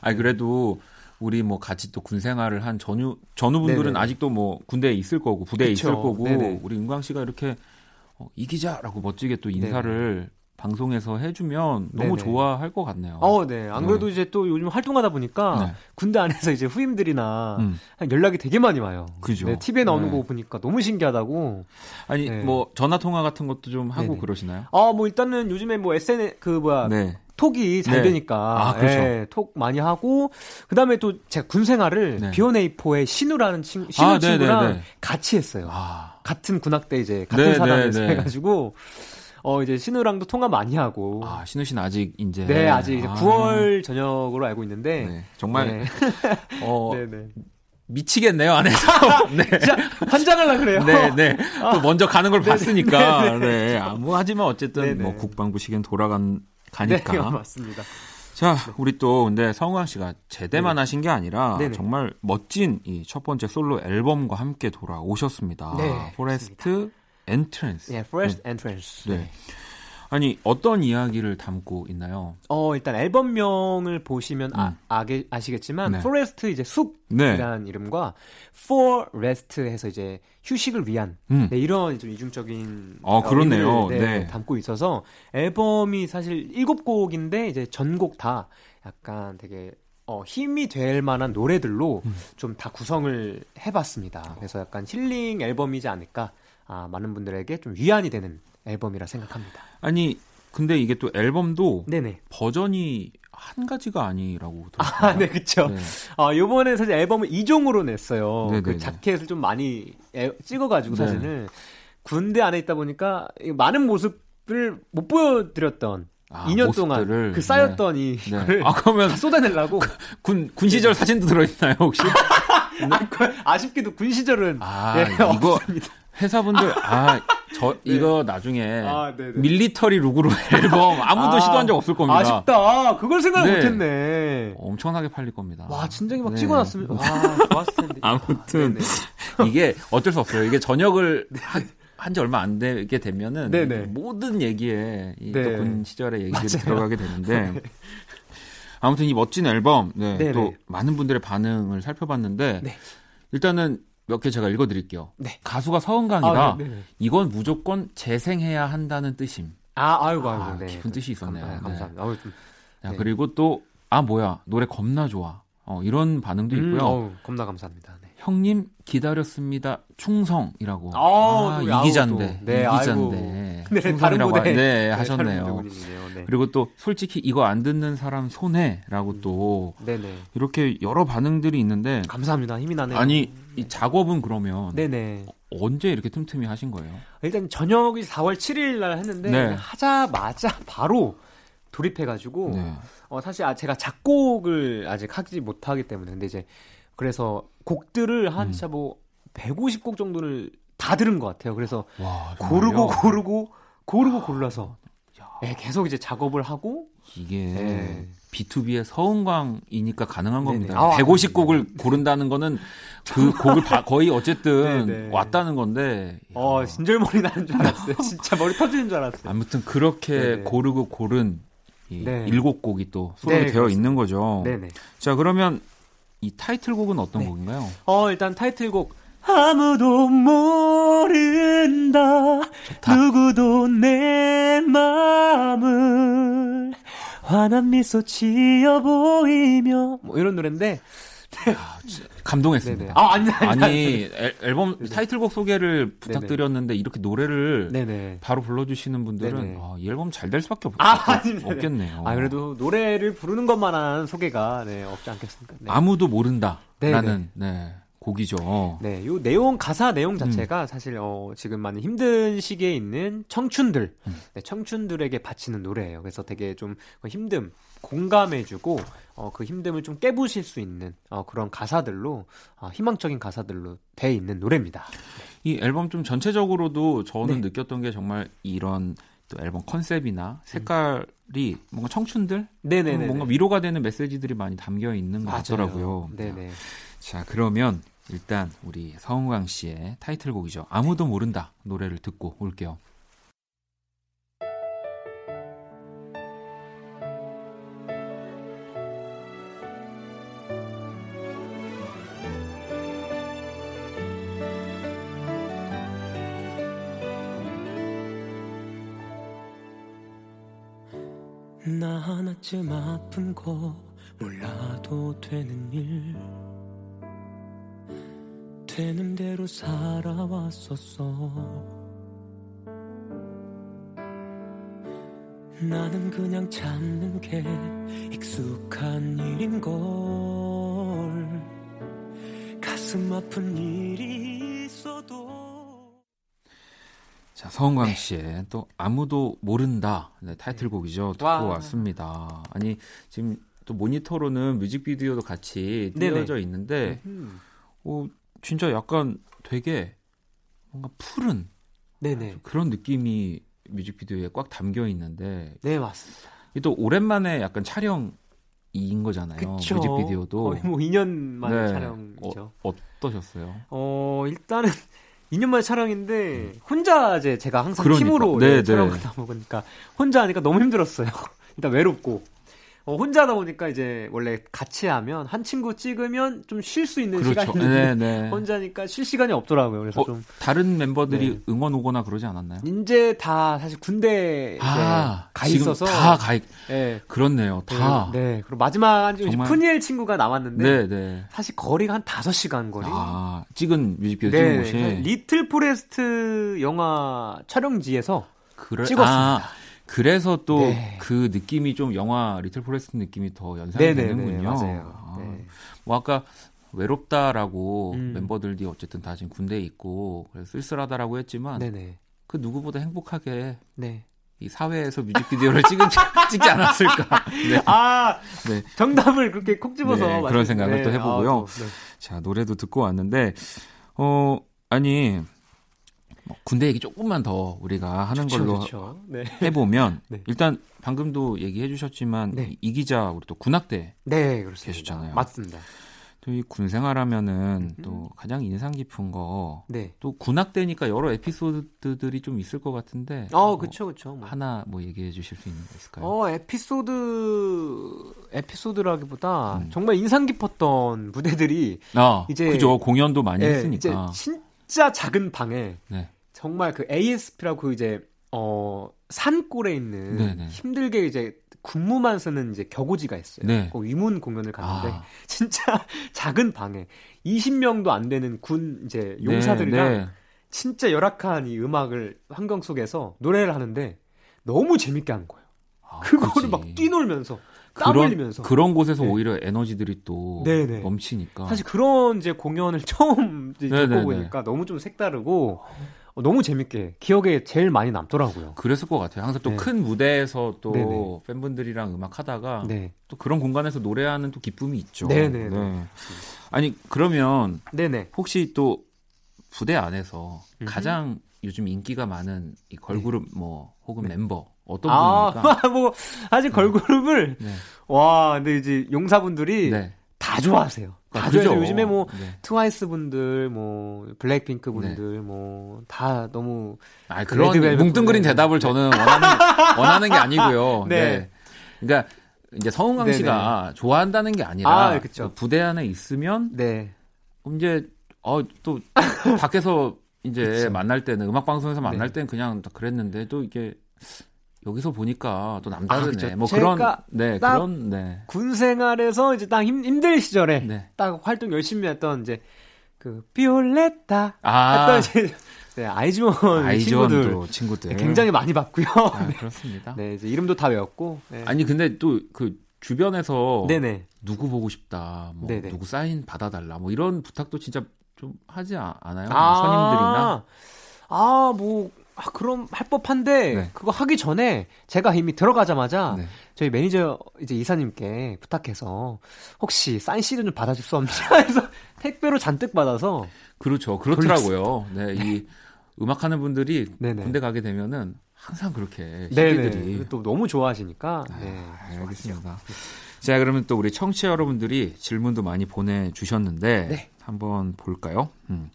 아니 그래도 우리 뭐 같이 또 군 생활을 한 전후 전후분들은 네네. 아직도 뭐 군대에 있을 거고 부대에 그쵸. 있을 거고 네네. 우리 은광 씨가 이렇게 어, 이 기자라고 멋지게 또 인사를 방송에서 해주면 너무 네네. 좋아할 것 같네요. 어, 네. 안 그래도 이제 또 요즘 활동하다 보니까 네. 군대 안에서 이제 후임들이나 음. 연락이 되게 많이 와요. 그죠. 네, TV에 나오는 네. 거 보니까 너무 신기하다고. 아니 네. 뭐 전화 통화 같은 것도 좀 하고 네네. 그러시나요? 아, 뭐 일단은 요즘에 뭐 SNS 그 뭐야 네. 톡이 잘 네. 되니까 아, 그렇죠. 예, 톡 많이 하고 그다음에 또 제가 군 생활을 네. 비오네이포의 신우라는 친, 신우 아, 친구랑. 같이 했어요. 아, 같은 군악대 이제 같은 네, 사단에서 네, 네. 해가지고 어 이제 신우랑도 통화 많이 하고 아 신우 씨는 아직 이제 네 아직 이제 아, 9월 전역으로 알고 있는데 네, 정말 네. 어, 네네 미치겠네요 안에서. 네. 환장하려 그래요. 네, 네. 또 먼저 가는 걸 봤으니까. 네, 네. 아, 뭐 하지만 어쨌든 네, 네. 뭐 국방부 시계는 돌아간 네, 가니까. 맞습니다. 자, 우리 또 근데 은광 씨가 제대만 하신 게 아니라 네네. 정말 멋진 이 첫 번째 솔로 앨범과 함께 돌아오셨습니다. 네, Forest Entran 스. 예, First Entrance. 네. 아니, 어떤 이야기를 담고 있나요? 어 일단 앨범명을 보시면 아, 음. 아게, 아시겠지만 네. Forest 이제 네. 숲이라는 이름과 For Rest 해서 이제 휴식을 위한 음. 네, 이런 좀 이중적인 어, 그렇네요. 의미를, 네. 담고 있어서 앨범이 사실 일곱 곡인데 이제 전곡 다 약간 되게 어, 힘이 될 만한 노래들로 음. 좀다 구성을 해봤습니다. 그래서 약간 힐링 앨범이지 않을까. 아, 많은 분들에게 좀 위안이 되는 앨범이라 생각합니다. 아니, 근데 이게 또 앨범도 네네. 버전이 한 가지가 아니라고 들었어요. 아, 네, 그쵸. 네. 아, 요번에 사실 앨범을 2종으로 냈어요. 네네네. 그 자켓을 좀 많이 애- 찍어 가지고 네. 사실은 군대 안에 있다 보니까 이 많은 모습을 못 보여 드렸던 아, 2년 동안 모습들을. 그 쌓였던 이 네. 이거를 아, 그러면 다 쏟아내려고 군, 군 시절 사진도 들어 있나요, 혹시? 아, 그- 아쉽게도 군 시절은 아, 네, 이거 없습니다. 회사분들, 아, 저, 이거 나중에 아, 네네. 밀리터리 룩으로 앨범 아무도 아, 시도한 적 없을 겁니다. 아쉽다. 그걸 생각 네. 못했네. 엄청나게 팔릴 겁니다. 와, 진작에 막 네. 찍어놨으면 와, 좋았을 텐데. 아무튼 아. 이게 어쩔 수 없어요. 이게 전역을 한지 얼마 안 되게 되면은 네네. 모든 얘기에 이 네. 또군 시절의 얘기들이 맞아요. 들어가게 되는데 아무튼 이 멋진 앨범 네. 또 많은 분들의 반응을 살펴봤는데 네. 일단은 몇 개 제가 읽어드릴게요. 네. 가수가 서은강이다. 아, 네, 네. 이건 무조건 재생해야 한다는 뜻임. 아, 아이고, 아이고. 아, 네. 깊은 뜻이 있었네요. 감, 네. 감사합니다. 아유, 좀, 자, 네. 그리고 또 아 뭐야 노래 겁나 좋아. 어, 이런 반응도 음, 있고요. 어우, 겁나 감사합니다. 네. 형님 기다렸습니다. 충성이라고. 아, 또 아우, 이기자인데. 또. 네. 이기자인데. 네, 충성이라고. 하- 네, 네, 하셨네요. 네. 그리고 또 솔직히 이거 안 듣는 사람 손해라고 또 네네. 이렇게 여러 반응들이 있는데 감사합니다. 힘이 나네요. 아니 이 작업은 그러면 네네. 언제 이렇게 틈틈이 하신 거예요? 일단 저녁이 4월 7일 날 했는데 네. 하자마자 바로 돌입해가지고 네. 어, 사실 아, 제가 작곡을 아직 하지 못하기 때문에 근데 이제 그래서 곡들을 한 음. 진짜 뭐 150곡 정도를 다 들은 것 같아요. 그래서 와 고르고 고르고 아, 고르고 골라서 네, 계속 이제 작업을 하고 이게 네. B2B의 서은광이니까 가능한. 겁니다. 아, 150곡을 고른다는 거는 그 곡을 바- 거의 어쨌든 네네. 왔다는 건데. 어, 야, 진절머리 나는 줄 알았어요. 진짜 머리 터지는 줄 알았어요. 아무튼 그렇게 네네. 고르고 고른 이 네. 일곱 곡이 또 수록이 네, 되어 그렇습니다. 있는 거죠. 네네. 자, 그러면 이 타이틀곡은 어떤 네. 곡인가요? 어, 일단 타이틀곡 아무도 모른다 좋다. 누구도 내 환한 미소 지어 보이며 뭐 이런 노래인데 감동했습니다. 네네. 아, 아니 아니. 아니 앨- 앨범 타이틀곡 소개를 부탁드렸는데 이렇게 노래를 네네. 바로 불러주시는 분들은 네네. 아, 이 앨범 잘 될 수밖에 없, 아, 아닙니다. 없겠네요. 아, 그래도 노래를 부르는 것만한 소개가 네, 없지 않겠습니까? 네. 아무도 모른다라는 네네. 네, 곡이죠. 네, 요 내용 가사 내용 음. 자체가 사실 어 지금 많이 힘든 시기에 있는 청춘들, 음. 네, 청춘들에게 바치는 노래예요. 그래서 되게 좀 힘듦 공감해주고 어 그 힘듦을 좀 깨부실 수 있는 어 그런 가사들로 어, 희망적인 가사들로 돼 있는 노래입니다. 이 앨범 좀 전체적으로도 저는 네. 느꼈던 게 정말 이런 또 앨범 컨셉이나 색깔이 뭔가 청춘들 네네네. 뭔가 위로가 되는 메시지들이 많이 담겨 있는 것 같더라고요. 네네. 자, 그러면 일단 우리 서은광 씨의 타이틀곡이죠. 아무도 모른다 노래를 듣고 올게요. 나 하나쯤 아픈 거 몰라도 되는 일 되는 대로 살아왔었어 나는 그냥 참는 게 익숙한 일인걸 가슴 아픈 일이 있어도 자, 서은광 씨의 또 아무도 모른다 네, 타이틀곡이죠. 듣고 와. 왔습니다. 아니 지금 또 모니터로는 뮤직비디오도 같이. 띄어져 있는데 음. 어, 진짜 약간 되게 뭔가 푸른 네네. 그런 느낌이 뮤직비디오에 꽉 담겨 있는데 네 맞습니다. 또 오랜만에 약간 촬영인 거잖아요. 그쵸. 뮤직비디오도 거의 뭐 2년 만에 네. 촬영이죠. 어, 어떠셨어요? 어, 일단은 2년 만에 촬영인데 혼자 이제 제가 항상 그러니까. 팀으로 네, 예, 네. 촬영을 하다 보니까 혼자 하니까 너무 힘들었어요. 일단 외롭고. 어, 혼자 하다 보니까 이제 원래 같이 하면 한 친구 찍으면 좀 쉴 수 있는 그렇죠. 시간이 네, 네. 혼자니까 쉴 시간이 없더라고요. 그래서 어, 좀 다른 멤버들이 네. 응원 오거나 그러지 않았나요? 이제 다 사실 군대 가 아, 지금 있어서 다 가, 있- 예. 그렇네요. 다. 네. 네. 그리고 마지막 한 정말- 푸니엘 친구가 남았는데 네, 네. 사실 거리가 한 5시간 거리. 아, 찍은 뮤직비디오 네, 찍은 곳이 리틀 Forest 영화 촬영지에서 그래, 찍었습니다. 아, 그래서 또 네. 그 느낌이 좀 영화 Little Forest 느낌이 더 연상이 네네네 되는군요. 맞아요. 아, 네. 뭐 아까 외롭다라고 음. 멤버들이 어쨌든 다 지금 군대에 있고 그래서 쓸쓸하다라고 했지만 네네. 그 누구보다 행복하게 네. 이 사회에서 뮤직비디오를 찍은 찍지 않았을까. 네. 아 네. 정답을 그렇게 콕 집어서 네, 그런 생각을 또 해보고요. 아, 또, 네. 자 노래도 듣고 왔는데 어 아니 뭐 군대 얘기 조금만 더 우리가 하는 좋죠, 걸로 좋죠. 네. 해보면 네. 일단 방금도 얘기해 주셨지만 네. 이, 이 기자 우리 또 군악대 네, 그렇습니다. 계셨잖아요. 맞습니다. 또 이 군 생활하면은 음. 또 가장 인상 깊은 거또 네. 군악대니까 여러 에피소드들이 좀 있을 것 같은데 어, 뭐 그쵸, 그쵸. 뭐. 하나 뭐 얘기해 주실 수 있는 거 있을까요? 어, 에피소드, 에피소드라기보다 음. 정말 인상 깊었던 무대들이 아 이제- 그죠 공연도 많이 예, 했으니까 진짜 작은 방에 네. 정말 그 ASP라고 이제 어 산골에 있는 네네. 힘들게 이제 군무만 쓰는 이제 격오지가 있어요. 네. 그 위문 공연을 갔는데 아, 진짜 작은 방에 20명도 안 되는 군 이제 용사들이랑 네, 네. 진짜 열악한 이 음악을 환경 속에서 노래를 하는데 너무 재밌게 하는 거예요. 아, 그거를 그치. 막 뛰놀면서 땀 그런 흘리면서 그런 곳에서 네. 오히려 에너지들이 또 네네. 넘치니까 사실 그런 이제 공연을 처음 이제 네네네. 겪어보니까 너무 좀 색다르고 어, 너무 재밌게 기억에 제일 많이 남더라고요. 그랬을 것 같아요. 항상 또 네. 큰 무대에서 또 네네. 팬분들이랑 음악 하다가 네, 또 그런 공간에서 노래하는 또 기쁨이 있죠. 네네네. 네. 아니 그러면 네네. 혹시 또 부대 안에서 음흠. 가장 요즘 인기가 많은 이 걸그룹 뭐 혹은 네. 멤버 어떤 아, 분입니까? 뭐 아직 걸그룹을 네. 와, 근데 이제 용사분들이 네. 다 좋아하세요. 다 아, 그죠? 요즘에 뭐 네. 트와이스 분들, 뭐 블랙핑크 분들, 뭐다 너무 아, 그런 뭉뚱그린 분들. 대답을 저는 원하는, 원하는 게 아니고요. 네. 네. 그러니까 이제 네네. 씨가 좋아한다는 게 아니라 아, 그쵸. 부대 안에 있으면 네. 이제 어 또 밖에서 이제. 만날 때는 음악 방송에서 만날 네. 때는 그냥 다 그랬는데 또 이게 여기서 보니까 또 남다르네. 아. 뭐 그런 네딱 그런 네. 군 생활에서 이제 딱 힘, 힘들 시절에 네. 딱 활동 열심히 했던 이제 그 비올레타 아 했던 이제 네, 아이즈원 친구들 친구들 네, 굉장히 많이 봤고요. 아, 그렇습니다. 네, 이제 이름도 다 외웠고. 네. 아니 근데 또 그 주변에서 네네. 누구 보고 싶다, 뭐 네네. 누구 사인 받아달라, 뭐 이런 부탁도 진짜 좀 하지 아- 않아요? 아, 선임들이나 아, 뭐, 아, 그럼 할 법한데, 네. 그거 하기 전에 제가 이미 들어가자마자 네. 저희 매니저 이제 이사님께 부탁해서 혹시 사인 CD 좀 받아줄 수 없냐 해서 택배로 잔뜩 받아서 그렇죠, 그렇더라고요. 네, 이 음악하는 분들이 네네. 군대 가게 되면은 항상 그렇게. CD들이 또 너무 좋아하시니까. 네. 아, 알겠습니다. 자, 그러면 또 우리 청취 자 여러분들이 질문도 많이 보내주셨는데 네. 한번 볼까요? 음.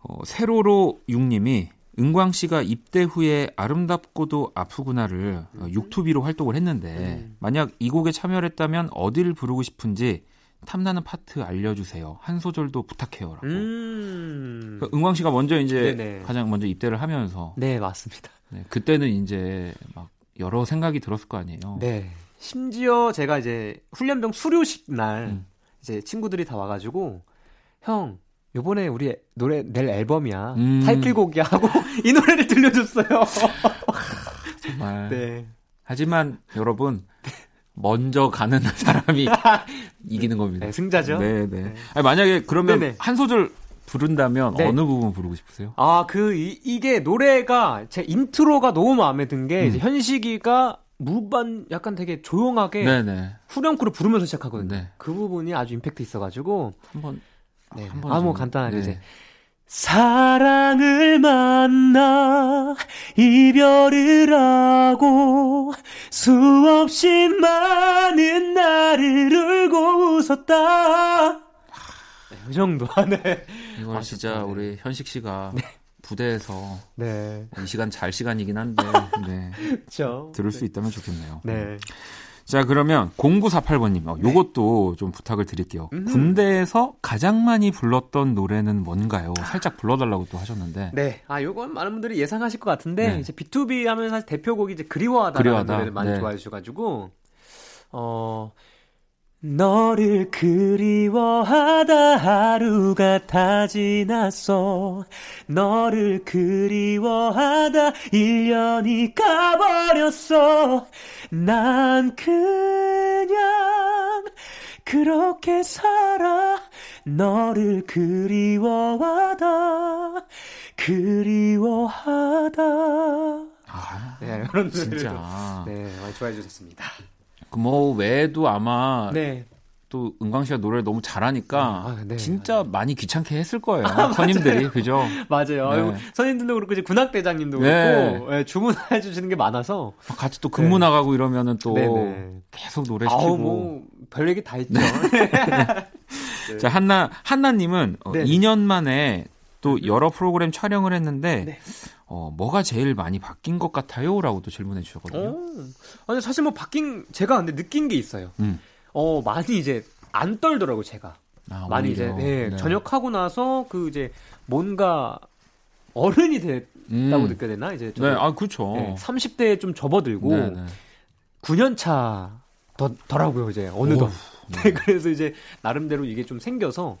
어, 세로로 6님이 은광 씨가 입대 후에 아름답고도 아프구나를 어, 육투비로 활동을 했는데 음. 만약 이 곡에 참여를 했다면 어디를 부르고 싶은지 탐나는 파트 알려주세요. 한 소절도 부탁해요라고. 음. 그 은광 씨가 먼저 이제 네네. 가장 먼저 입대를 하면서 네, 맞습니다. 네, 그때는 이제 막 여러 생각이 들었을 거 아니에요. 네. 심지어 제가 이제 훈련병 수료식 날 음. 이제 친구들이 다 와가지고 형 요번에 우리 노래 낼 앨범이야 음. 타이틀곡이야 하고 이 노래를 들려줬어요. 정말. 네. 하지만 여러분 먼저 가는 사람이 이기는 겁니다. 네, 승자죠. 네, 네. 아니, 만약에 그러면 네네. 한 소절 부른다면 네. 어느 부분 부르고 싶으세요? 아, 그, 이, 이게 노래가, 제 인트로가 너무 마음에 든 게, 음. 현식이가 무반, 약간 되게 조용하게 네, 네. 후렴구를 부르면서 시작하거든요. 네. 그 부분이 아주 임팩트 있어가지고, 한번 네. 한번 아, 뭐 좀- 간단하게 네. 이제. 사랑을 만나 이별을 하고 수없이 많은 나를 울고 웃었다. 네, 이 정도. 네. 이걸 아, 진짜 좋다, 네. 우리 현식 씨가 부대에서 네. 이 시간 잘 시간이긴 한데 네. 그렇죠. 들을 수 있다면 좋겠네요. 네. 자, 그러면 0948번님, 어, 요것도 좀 부탁을 드릴게요. 군대에서 가장 많이 불렀던 노래는 뭔가요? 살짝 불러달라고 또 하셨는데. 네. 아, 요건 많은 분들이 예상하실 것 같은데, 네. 이제 B2B 하면 사실 대표곡이 이제 그리워하다라는 그리워하다. 노래를 많이 네. 좋아해 주셔가지고, 어, 너를 그리워하다 하루가 다 지났어. 너를 그리워하다 1년이 가버렸어. 난 그냥 그렇게 살아. 너를 그리워하다. 그리워하다. 아, 네, 그런 진짜. 네, 많이 좋아해 주셨습니다. 그뭐 외에도 아마 네. 또 은광 씨가 노래를 너무 잘하니까 아, 네, 진짜 많이 귀찮게 했을 거예요. 선임들이 그죠? 맞아요. 네. 선임들도 그렇고 이제 군악 대장님도 네. 그렇고 예, 주문해 주시는 게 많아서 같이 또 근무 네. 나가고 이러면은 또 네네. 계속 노래 시키고. 아우 뭐별 얘기 다 있죠. 자 한나 한나님은 어, 네네. 2년 만에 또 여러 프로그램 촬영을 했는데 네. 어, 뭐가 제일 많이 바뀐 것 같아요?라고 또 질문해 주셨거든요. 어. 아니 사실 뭐 바뀐 제가 근데 느낀 게 있어요. 음. 어 많이 이제 안 떨더라고 제가. 아, 많이 오히려. 이제 네, 네. 전역하고 나서 그 이제 뭔가 어른이 됐다고 음. 느껴야 되나 이제 네, 아 그렇죠. 네, 30대에 좀 접어들고 네, 네. 9년 차 더, 더라고요, 이제, 어느덧. 네, 그래서 이제, 나름대로 이게 좀 생겨서,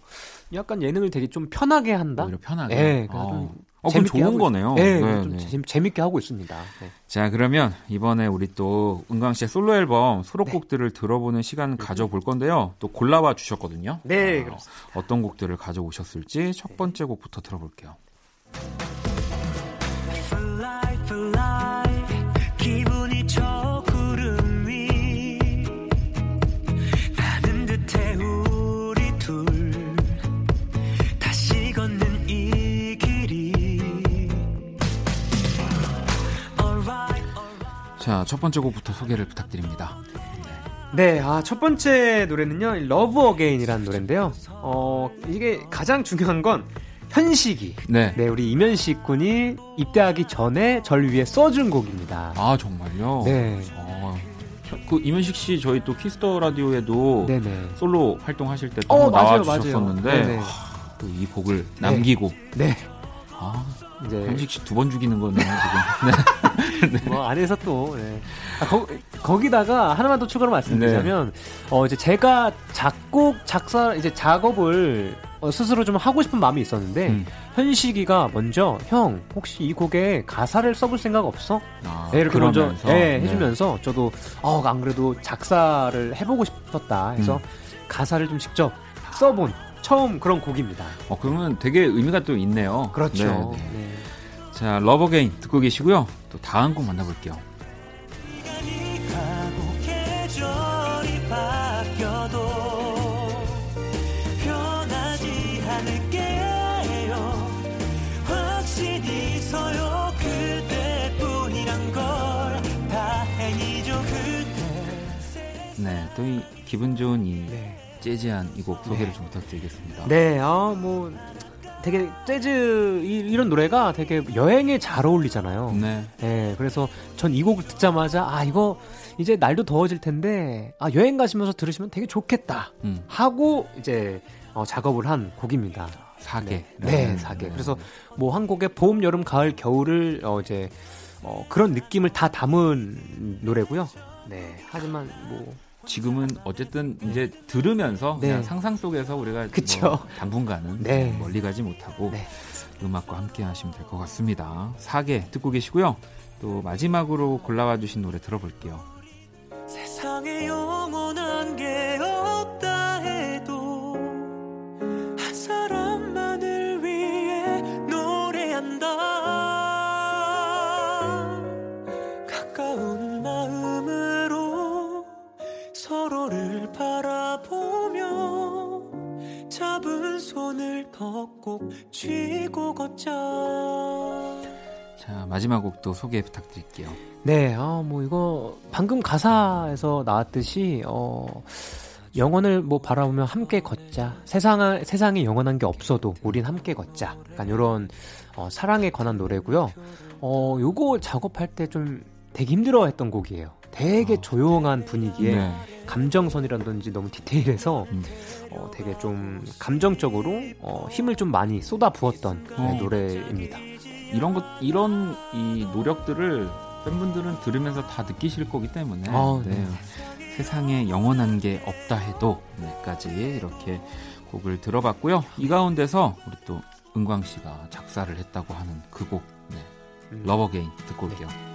약간 예능을 되게 좀 편하게 한다? 오히려 편하게. 네, 어. 좀 어, 그럼 좋은 거네요. 있- 네, 네, 좀 네. 재- 재밌게 하고 있습니다. 네. 자, 그러면 이번에 우리 또 은광 씨의 솔로 앨범 수록곡들을 들어보는 시간 가져볼 건데요. 또 골라와 주셨거든요. 네, 어, 그렇습니다. 어떤 곡들을 가져오셨을지 첫 번째 곡부터 들어볼게요. 자, 첫 번째 곡부터 소개를 부탁드립니다. 네, 아, 첫 번째 노래는요, Love Again이라는 노래인데요. 어, 이게 가장 중요한 건 현식이. 네. 네, 우리 임현식 군이 입대하기 전에 절 위해 써준 곡입니다. 아, 정말요? 네. 어, 그 임현식 씨 저희 또 Kiss the Radio에도 네네. 솔로 활동하실 때 또 어, 한번 맞아요, 나와 주셨었는데 맞아요. 네네. 또 이 곡을 남기고 네. 아, 이제 현식 씨 두 번 죽이는 거네요 지금. 네. 뭐 안에서 또 네. 아, 거, 거기다가 하나만 더 추가로 말씀드리자면 어 이제 제가 작곡 작사 이제 작업을 어, 스스로 좀 하고 싶은 마음이 있었는데 음. 현식이가 먼저 형 혹시 이 곡에 가사를 써볼 생각 없어? 아, 네, 이렇게 그러면서, 먼저 네, 네. 해주면서 저도 어, 안 그래도 작사를 해보고 싶었다 해서 음. 가사를 좀 직접 써본 처음 그런 곡입니다. 어, 그러면 되게 의미가 또 있네요. 그렇죠. 네, 네. 네. 자, Love Again 듣고 계시고요. 또 다음 곡 만나볼게요. 그대 네, 또 이 기분 좋은 이 네. 재즈한 이 곡 소개를 좀 부탁드리겠습니다. 네, 아, 뭐, 되게 재즈, 이, 이런 노래가 되게 여행에 잘 어울리잖아요. 네. 네, 그래서 전 이 곡을 듣자마자, 아, 이거 이제 날도 더워질 텐데, 아, 여행 가시면서 들으시면 되게 좋겠다. 음, 하고, 이제, 어, 작업을 한 곡입니다. 사계. 네, 사계. 그래서 뭐 한 곡에 봄, 여름, 가을, 겨울을, 어, 이제, 어, 그런 느낌을 다 담은 노래고요. 네, 하지만 뭐, 지금은 어쨌든 이제 들으면서 네. 그냥 상상 속에서 우리가 그쵸. 뭐 당분간은 네. 멀리 가지 못하고 네. 음악과 함께 하시면 될 것 같습니다. 사계 듣고 계시고요. 또 마지막으로 골라와 주신 노래 들어볼게요. 세상에 영원한 게 없다 해도 한 사람만을 위해 노래한다 서로를 바라보며 잡은 손을 더 꼭 쥐고 걷자 자, 마지막 곡도 소개 부탁드릴게요. 네, 아, 뭐 이거 방금 가사에서 나왔듯이 어 영원을 뭐 바라보며 함께 걷자. 세상 세상에 영원한 게 없어도 우린 함께 걷자. 약간 이런 어, 사랑에 관한 노래고요. 어, 요거 작업할 때 좀 되게 힘들어했던 곡이에요. 되게 아. 조용한 분위기에 네. 감정선이라든지 너무 디테일해서 음. 어, 되게 좀 감정적으로 어, 힘을 좀 많이 쏟아 부었던 네, 어. 노래입니다. 이런 것 이런 이 노력들을 팬분들은 들으면서 다 느끼실 거기 때문에 아, 네. 네. 세상에 영원한 게 없다 해도 네까지 이렇게 곡을 들어봤고요. 이 가운데서 우리 또 은광 씨가 작사를 했다고 하는 그 곡 네. 음. Love Again 듣고 올게요.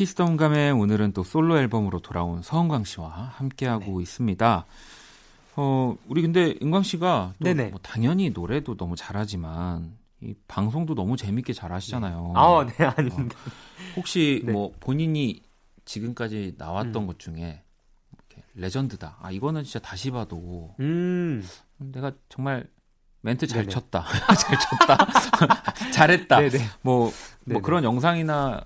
Kiss the 음감회 오늘은 또 솔로 앨범으로 돌아온 서은광 씨와 함께하고 네. 있습니다. 어, 우리 근데 은광 씨가. 뭐 당연히 노래도 너무 잘하지만 이 방송도 너무 재밌게 잘하시잖아요. 아, 네, 아닙니다. 혹시 네. 뭐 본인이 지금까지 나왔던 음. 것 중에 레전드다. 아 이거는 진짜 다시 봐도 음. 내가 정말 멘트 잘 네네. 쳤다. 잘 쳤다. 잘했다. 네네. 뭐, 뭐 네네. 그런 영상이나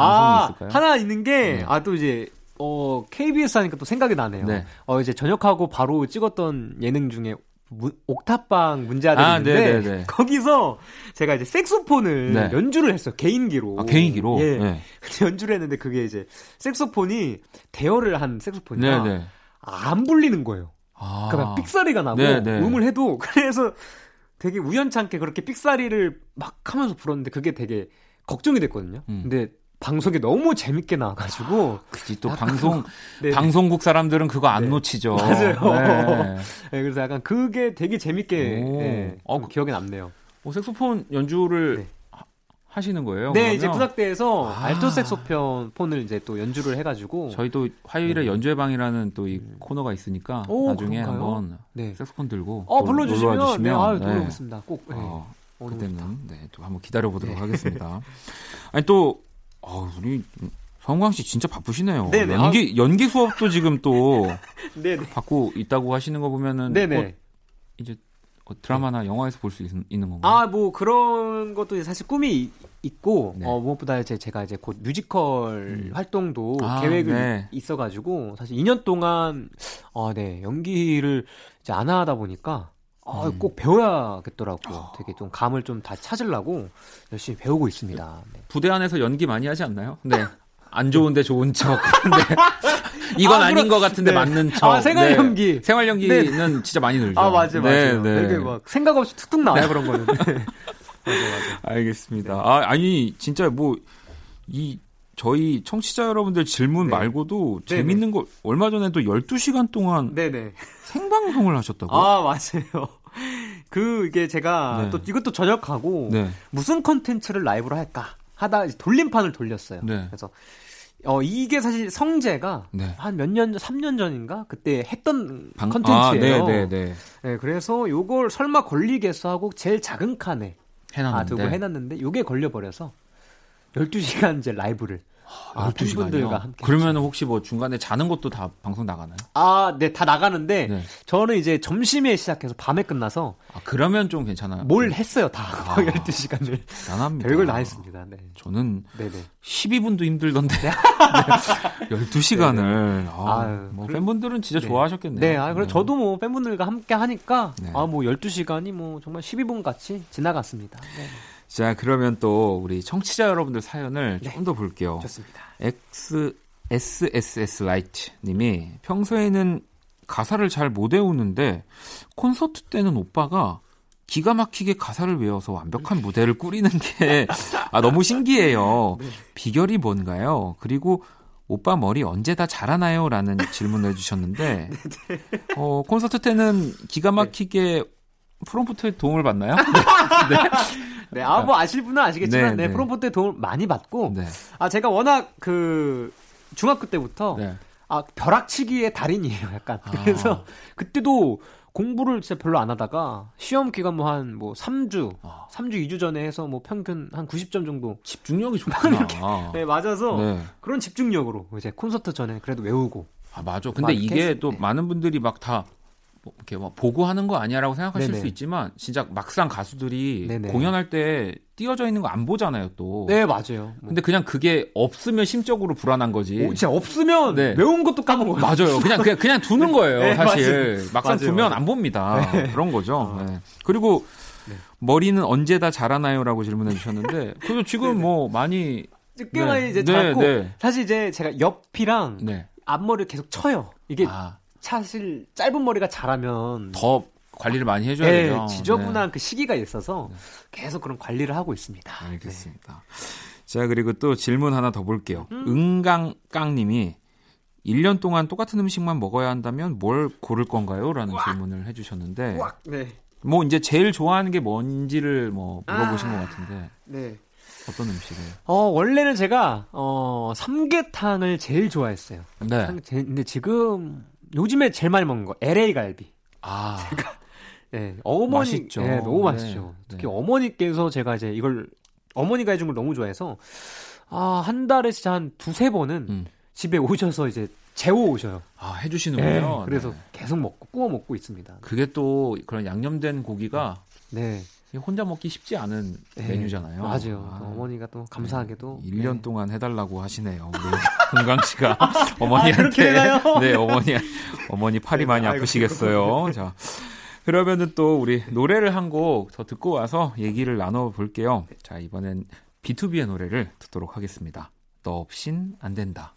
아, 있을까요? 하나 있는 게, 네. 아, 또 이제, 어, KBS 하니까 또 생각이 나네요. 네. 어, 이제 저녁하고 바로 찍었던 예능 중에, 문- 옥탑방 문제아들이 아, 있는데, 네네네. 거기서 제가 이제 색소폰을 네. 연주를 했어요. 개인기로. 아, 개인기로. 예. 네. 근데 연주를 했는데 그게 이제 색소폰이 대여를 한 색소폰이라 네네. 안 불리는 거예요. 아. 그러니까 삑사리가 나고 네네. 음을 해도 그래서 되게 우연찮게 그렇게 삑사리를 막 하면서 불었는데 그게 되게 걱정이 됐거든요. 음. 근데 방송에 너무 재밌게 나와가지고 그지 또 방송 네. 방송국 사람들은 그거 안 네. 놓치죠. 맞아요. 네. 네, 그래서 약간 그게 되게 재밌게 오. 네, 어, 기억에 남네요. 어, 색소폰 연주를 네. 하- 하시는 거예요? 네, 그러면? 이제 구닥대에서 아. 알토 색소폰 폰을 이제 또 연주를 해가지고 저희도 화요일에 네. 연주회 방이라는 또 이 코너가 있으니까 오, 나중에 그런가요? 한번 네. 색소폰 들고 어 놀- 불러주시면 놀러 네, 와주시면 아유 네. 놀러 오겠습니다. 꼭 네. 어, 그때는 네, 또 한번 기다려 보도록 네. 하겠습니다. 아니 또 어, 우리 성광 씨 진짜 바쁘시네요. 네네. 연기 연기 수업도 지금 또 네네. 받고 있다고 하시는 거 보면은 네네. 곧 이제 어, 드라마나 영화에서 볼 수 있는 건가요? 아, 뭐 그런 것도 사실 꿈이 이- 있고 네. 어, 무엇보다 이제 제가 이제 곧 뮤지컬 음. 활동도 아, 계획을 네. 있어가지고 사실 2년 동안 어, 네 연기를 이제 안 하다 보니까 아, 음. 꼭 배워야겠더라고요. 되게 좀 감을 좀 다 찾으려고 열심히 배우고 있습니다. 네. 부대 안에서 연기 많이 하지 않나요? 네. 안 좋은데 좋은 척. 근데 이건 아, 아, 닌 그럼- 것 같은데 네. 맞는 척. 아, 생활 네. 연기. 생활 연기는 진짜 많이 늘죠. 아 맞아요, 네, 맞아요. 네. 되게 막 생각 없이 툭툭 나와요 그런 거는. 네. 맞아요, 맞아요. 알겠습니다. 아, 아니 진짜 뭐 이 저희 청취자 여러분들 질문 네. 말고도 네네. 재밌는 거 얼마 전에 또 12시간 동안 네네. 생방송을 하셨다고. 아 맞아요. 그 이게 제가 네. 또 이것도 저녁하고 네. 무슨 컨텐츠를 라이브로 할까 하다 돌림판을 돌렸어요. 네. 그래서 어 이게 사실 성재가 네. 한몇 년, 3년 전인가 그때 했던 방- 컨텐츠예요. 아, 네, 네, 네. 네, 그래서 요걸 설마 걸리겠어 하고 제일 작은 칸에 아, 두고 해놨는데. 해놨는데 요게 걸려버려서 12시간 이제 라이브를 아, 12시간이요? 팬분들과 함께 그러면 혹시 뭐 중간에 자는 것도 다 방송 나가나요? 아, 네, 다 나가는데 네. 저는 이제 점심에 시작해서 밤에 끝나서 아, 그러면 좀 괜찮아요. 뭘 했어요, 다. 아. 12시간을. 대단합니다. 별걸 다 했습니다. 네. 저는 네네. 12분도 힘들던데. 네. 12시간을. 아, 뭐 그래- 팬분들은 진짜 네. 좋아하셨겠네요. 네, 아, 그래 저도 뭐 팬분들과 함께 하니까 네. 아, 뭐 12시간이 뭐 정말 12분 같이 지나갔습니다. 네. 자, 그러면 또 우리 청취자 여러분들 사연을 네. 좀더 볼게요. 좋습니다. X SSS 라이트 님이 평소에는 가사를 잘 못 외우는데 콘서트 때는 오빠가 기가 막히게 가사를 외워서 완벽한 무대를 꾸리는 게 아, 너무 신기해요. 비결이 뭔가요? 그리고 오빠 머리 언제 다 자라나요? 라는 질문을 해주셨는데 어, 콘서트 때는 기가 막히게 프롬프트의 도움을 받나요? 네, 아, 뭐 아실 분은 아시겠지만 네, 네, 네. 프롬프트에 도움을 많이 받고 네. 아, 제가 워낙 그 중학교 때부터 네. 아, 벼락치기의 달인이에요, 약간. 아. 그래서 그때도 공부를 진짜 별로 안 하다가 시험 기간 뭐 한 뭐 3주, 아. 3주 2주 전에 해서 뭐 평균 한 90점 정도 집중력이 좋구나. 네, 맞아서 네. 그런 집중력으로 이제 콘서트 전에 그래도 외우고 아 맞아. 근데 막 이게 이렇게 또 네. 많은 분들이 막 다 뭐 이렇게 막 보고 하는 거 아니야라고 생각하실 네네. 수 있지만 진짜 막상 가수들이 네네. 공연할 때 띄어져 있는 거 안 보잖아요 또. 네, 맞아요. 뭐. 근데 그냥 그게 없으면 심적으로 불안한 거지. 오, 진짜 없으면 네. 외운 것도 까먹어요. 맞아요. 그냥 그냥 그냥 두는 거예요. 네, 사실 막상 맞아요, 두면 맞아요. 안 봅니다. 네. 그런 거죠. 어. 네. 그리고 네. 머리는 언제 다 자라나요라고 질문해 주셨는데 그래도 지금 뭐 많이 꽤 많이 네. 이제 네, 자랐고 네. 사실 이제 제가 옆이랑 네. 앞머리를 계속 쳐요. 이게 아, 사실 짧은 머리가 자라면 더 관리를 많이 해줘야 네, 되죠. 지저분한 네. 그 시기가 있어서 계속 그런 관리를 하고 있습니다. 알겠습니다. 자, 그리고 또 질문 하나 더 볼게요. 음. 은강깡님이 1년 동안 똑같은 음식만 먹어야 한다면 뭘 고를 건가요? 라는 질문을 해주셨는데, 네. 네. 뭐 이제 제일 좋아하는 게 뭔지를 뭐 물어보신 아. 것 같은데, 네. 어떤 음식을? 어, 원래는 제가 어, 삼계탕을 제일 좋아했어요. 네. 삼- 근데 지금 요즘에 제일 많이 먹는 거 LA 갈비. 아, 네, 어머니 맛있죠. 네, 너무 네, 맛있죠. 네. 특히 어머니께서 제가 이제 이걸 어머니가 해준 걸 너무 좋아해서 아, 한 달에 진짜 한 두세 번은 음. 집에 오셔서 이제 재워 오셔요. 아, 네, 해주시는군요. 그래서 네. 계속 먹고 구워 먹고 있습니다. 그게 또 그런 양념된 고기가 네. 혼자 먹기 쉽지 않은 네, 메뉴잖아요. 맞아요. 아. 어머니가 또 감사하게도 1년 네. 동안 해달라고 하시네요. 우리 은강 씨가 아, 어머니한테 되나요? 네 어머니 어머니 팔이 네, 많이 아프시겠어요. 자 그러면은 또 우리 노래를 한 곡 더 듣고 와서 얘기를 나눠 볼게요. 자 이번엔 B2B의 노래를 듣도록 하겠습니다. 너 없인 안 된다.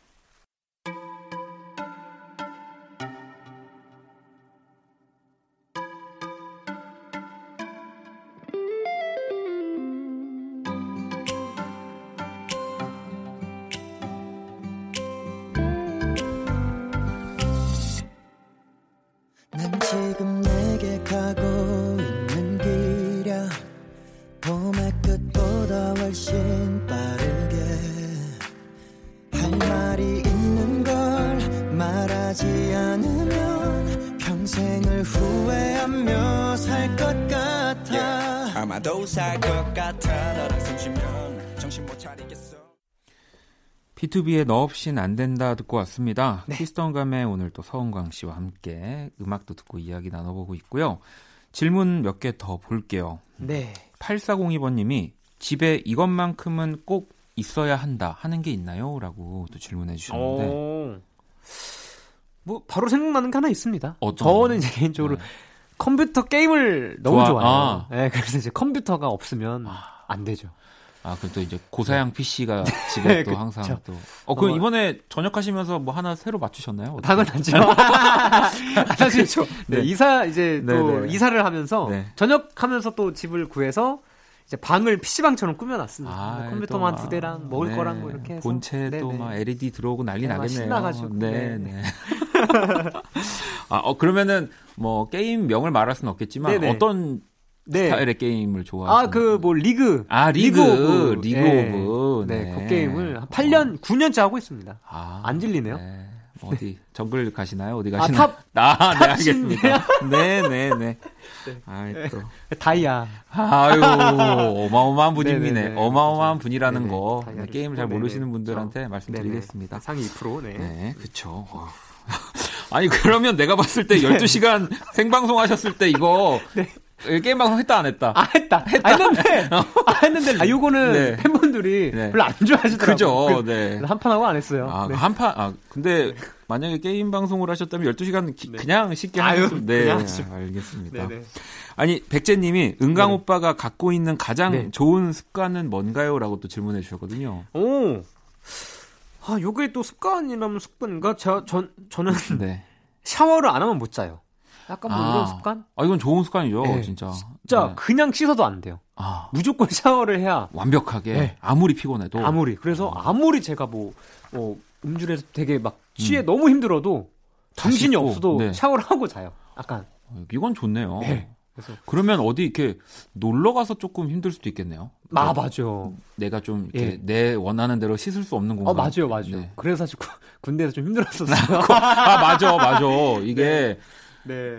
B2B의 너 없인 안 된다 듣고 왔습니다. 키스턴 감에 오늘 또 서은광 씨와 함께 음악도 듣고 이야기 나눠보고 있고요. 질문 몇 개 더 볼게요. 네. 8402번님이 집에 이것만큼은 꼭 있어야 한다 하는 게 있나요? 라고 또 질문해 주셨는데 어, 뭐 바로 생각나는 게 하나 있습니다. 어떤 저는 이제 개인적으로 네. 컴퓨터 게임을 너무 좋아- 좋아해요. 아. 네, 그래서 이제 컴퓨터가 없으면 안 되죠. 아, 그럼 또 이제 고사양 PC가 집에 네, 또 그쵸. 항상 또. 어, 그럼 어. 이번에 전역하시면서 뭐 하나 새로 맞추셨나요? 당연하죠. 아, 사실 네, 네. 이사 이제 네, 또 네. 이사를 하면서 네. 전역하면서 또 집을 구해서 이제 방을 PC방처럼 꾸며놨습니다. 아, 컴퓨터만 또두 막, 대랑 먹을 네, 거랑 뭐 이렇게 해서 본체 또 네네. 막 LED 들어오고 난리 네, 막 나겠네요. 신나가지고. 네, 네. 네. 아, 어, 그러면은 뭐 게임 명을 말할 수는 없겠지만 네네. 어떤 네. 스타일의 게임을 좋아하시는 아, 그, 뭐, 리그. 아, League, of. League 네. of. 네, 네. 그 게임을 한 8년, 9년째 하고 있습니다. 아, 안 질리네요. 네. 어디 정글 가시나요? 어디 아, 가시나요? top, 아, 네? 알겠습니다. 네, 네, 네. 아이 또 다이아. 아유, 어마어마한 분입니다. 네네네. 어마어마한 그렇죠. 분이라는 네네. 거 네, 게임을 잘 모르시는 네네. 분들한테 그렇죠. 말씀드리겠습니다. 네네. 상위 2%, 네. 네. 어휴. 아니, 그러면 내가 봤을 때 12시간 생방송 하셨을 때 이거 게임 방송 했다 안 했다? 아, 했다. 했다. 했는데, 아, 했는데, 아, 요거는 네. 팬분들이 네. 별로 안 좋아하시더라고요. 그죠, 그- 네. 한판 하고 안 했어요. 아, 네. 한 판, 아, 근데 만약에 게임 방송을 하셨다면 12시간 기- 그냥 쉽게 하셨으면, 네, 그냥 하죠. 알겠습니다. 네네. 아니, 백제님이 은강 네. 오빠가 갖고 있는 가장 네. 좋은 습관은 뭔가요? 라고 또 질문해 주셨거든요. 오. 아, 요게 또 습관이라면 습관인가? 저, 전, 저는 네. 샤워를 안 하면 못 자요. 약간 뭐 아. 이런 습관? 아, 이건 좋은 습관이죠, 네, 진짜. 진짜 네. 그냥 씻어도 안 돼요. 아, 무조건 샤워를 해야 완벽하게. 네. 아무리 피곤해도. 아무리 그래서 아무리 제가 뭐, 뭐 음주해서 되게 막 취해 너무 힘들어도 다 정신이 없어도 네. 샤워를 하고 자요. 약간 어, 이건 좋네요. 네. 그래서 그러면 어디 이렇게 놀러 가서 조금 힘들 수도 있겠네요. 아그 맞아. 내가 좀 이렇게 예. 내 원하는 대로 씻을 수 없는 공간. 어 맞아요 맞아요. 네. 그래서 사실 구- 군대에서 좀 힘들었었어요. 아 맞아 맞아. 이게 네.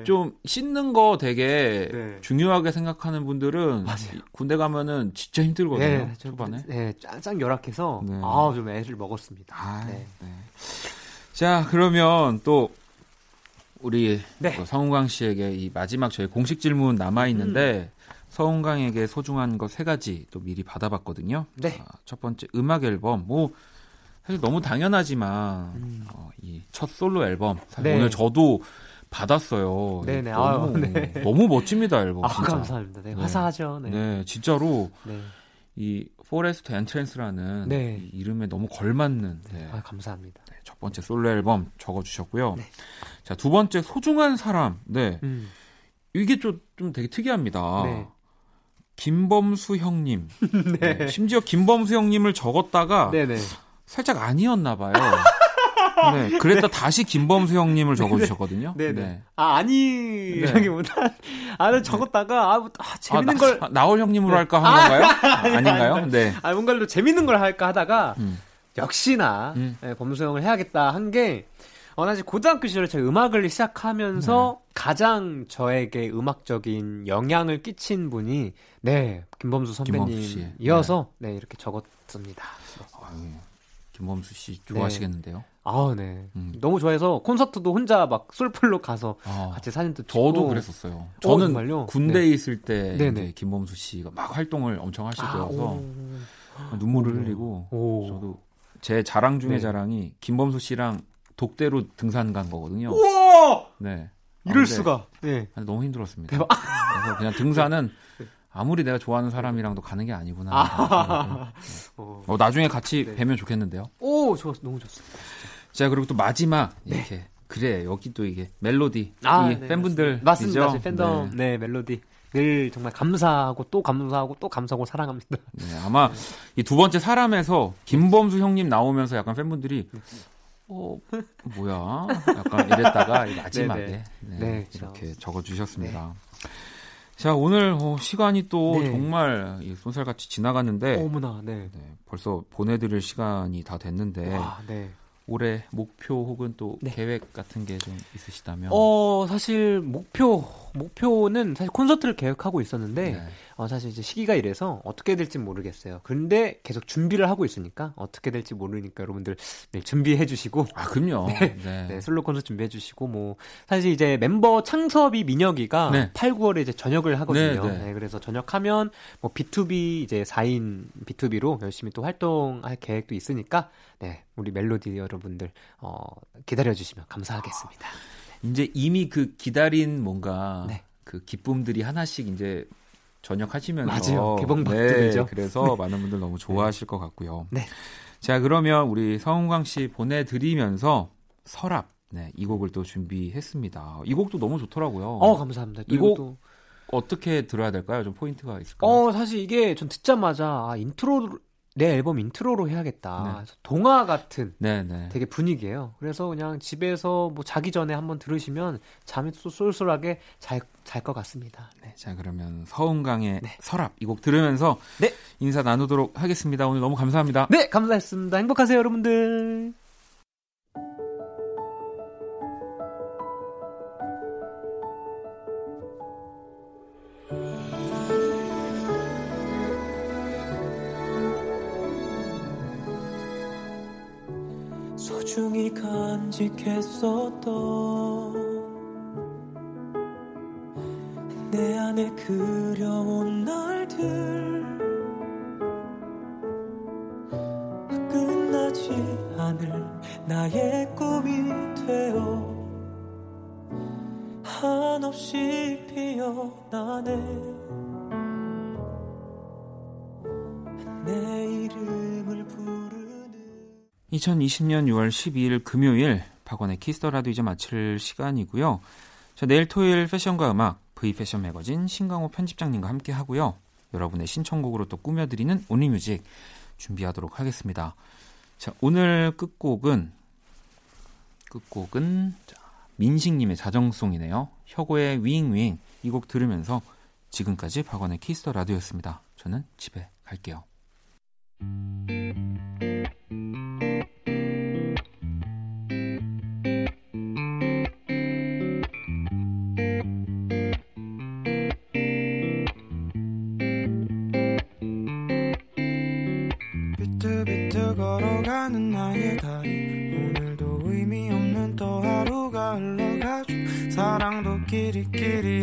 좀 씻는 거 되게 네. 중요하게 생각하는 분들은 맞아요. 군대 가면은 진짜 힘들거든요. 네, 저- 초반에. 네, 짱짱 열악해서 네. 아좀 애를 먹었습니다. 아, 네. 네. 자 그러면 또 우리 네. 또 성웅광 씨에게 이 마지막 저희 공식 질문 남아 있는데 음. 성웅광에게 소중한 거 세 가지 또 미리 받아봤거든요. 네. 아, 첫 번째 음악 앨범 뭐 사실 너무 당연하지만 음. 이첫 솔로 앨범 사실 네. 오늘 저도 받았어요. 네네. 너무, 아유, 네. 너무 멋집니다 앨범 아 진짜. 감사합니다. 네, 네. 화사하죠. 네. 네, 진짜로 네. 이 Forest Entrance라는 네. 이 이름에 너무 걸맞는 네, 아 감사합니다. 네, 첫 번째 솔로 앨범 적어주셨고요. 네. 자, 두 번째 소중한 사람. 네, 음. 이게 좀, 좀 되게 특이합니다. 네. 김범수 형님. 네, 심지어 김범수 형님을 적었다가 네네. 살짝 아니었나 봐요. 네, 그랬다 다시 김범수 형님을 적어주셨거든요. 네 네. 아 아니라기보단 아는 적었다가 아, 뭐, 아 재밌는 아, 걸 나, 나올 형님으로 할까 하는 건가요? 아 닌가요? 네. 아 뭔가로 재밌는 걸 할까 하다가 음. 역시나 음. 네, 범수 형을 해야겠다 한게 어, 나 이제 고등학교 시절에 제가 음악을 시작하면서 네. 가장 저에게 음악적인 영향을 끼친 분이 네 김범수. 선배님이어서 네. 이렇게 적었습니다. 아유, 김범수 씨 좋아하시겠는데요? 아, 네. 음. 너무 좋아해서 콘서트도 혼자 막 솔플로 가서 아, 같이 사진도 찍고 저도 그랬었어요. 저는 정말요? 군대에 네. 있을 때 네네. 이제 김범수 씨가 막 활동을 엄청 하실 아, 때여서 오. 눈물을 오. 흘리고 오. 저도 제 자랑 중에 네. 자랑이 김범수 씨랑 독대로 등산 간 거거든요. 우와! 네. 아, 이럴 근데 수가. 네. 너무 힘들었습니다. 대박. 그래서 그냥 등산은 아무리 내가 좋아하는 사람이랑도 가는 게 아니구나. 아. 어. 어, 나중에 같이 네. 뵈면 좋겠는데요. 오, 좋았, 너무 좋습니다. 자 그리고 또 마지막 이렇게 그래 여기 또 이게 멜로디 이 네, 팬분들 맞습니다. 맞습니다. 팬덤, 네. 멜로디. 늘 정말 감사하고 또 감사하고 또 감사하고 사랑합니다. 네, 아마 이 두 번째 사람에서 김범수 형님 나오면서 약간 팬분들이 어 뭐야 약간 이랬다가 이 마지막에. 네, 네, 이렇게 적어주셨습니다. 자 오늘 어, 시간이 또 네. 정말 이 쏜살같이 지나갔는데 어머나, 네. 네, 벌써 보내드릴 시간이 다 됐는데 와, 네. 올해 목표 혹은 또 네. 계획 같은 게 좀 있으시다면 어, 사실 목표, 목표는 사실 콘서트를 계획하고 있었는데, 네. 어, 사실 이제 시기가 이래서 어떻게 될지 모르겠어요. 근데 계속 준비를 하고 있으니까 어떻게 될지 모르니까 여러분들 네, 준비해 주시고, 아 그럼요. 네. 네, 솔로 콘서트 준비해 주시고, 뭐, 사실 이제 mem버 창섭이 민혁이가 네. 8, 9월에 이제 전역을 하거든요. 네, 네. 네, 그래서 전역하면 뭐 B2B 이제 4인 B2B로 열심히 또 활동할 계획도 있으니까, 네, 우리 멜로디 여러분들, 어, 기다려 주시면 감사하겠습니다. 이제 이미 그 기다린 뭔가 네. 그 기쁨들이 하나씩 이제 전역하시면서 맞아요. 개봉 박들이죠. 네, 그래서 많은 분들 너무 좋아하실 것 같고요. 네. 자 그러면 우리 서은광 씨 보내 드리면서 서랍 네, 이 곡을 또 준비했습니다. 이 곡도 너무 좋더라고요. 어, 감사합니다. 또이 곡- 어떻게 들어야 될까요? 좀 포인트가 있을까요? 어, 사실 이게 전 듣자마자 아, 인트로 내 앨범 intro로 해야겠다. 네. 동화 같은 네 네. 되게 분위기예요. 그래서 그냥 집에서 뭐 자기 전에 한번 들으시면 잠이 또 쏠쏠하게 잘 잘 것 같습니다. 네. 자 그러면 서은광의 네. 서랍 이 곡 들으면서 네. 인사 나누도록 하겠습니다. 오늘 너무 감사합니다. 네, 감사했습니다. 행복하세요, 여러분들. 간직했었던 내 안에 그려온 날들 끝나지 않을 나의 꿈이 되어 한없이 피어나네. 내 이름을 2020년 6월 12일 금요일 박원의 Kiss the Radio 이제 마칠 시간이고요. 자, 내일 토요일 패션과 음악 V 패션 매거진 신강호 편집장님과 함께 하고요. 여러분의 신청곡으로 또 꾸며드리는 Only Music 준비하도록 하겠습니다. 자, 오늘 끝곡은 끝곡은 자, 민식님의 자정송이네요. 혁오의 윙윙 이 곡 들으면서 지금까지 박원의 Kiss the Radio였습니다. 저는 집에 갈게요.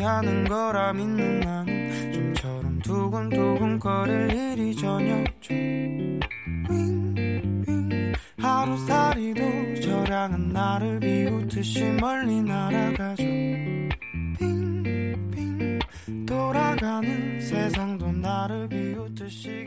하는 거라 믿는 나는 좀처럼 두근두근 거릴 일이 전혀 없죠. 윙윙 하루살이도 저량은 나를 비웃듯이 멀리 날아가죠. 빙빙 돌아가는 세상도 나를 비웃듯이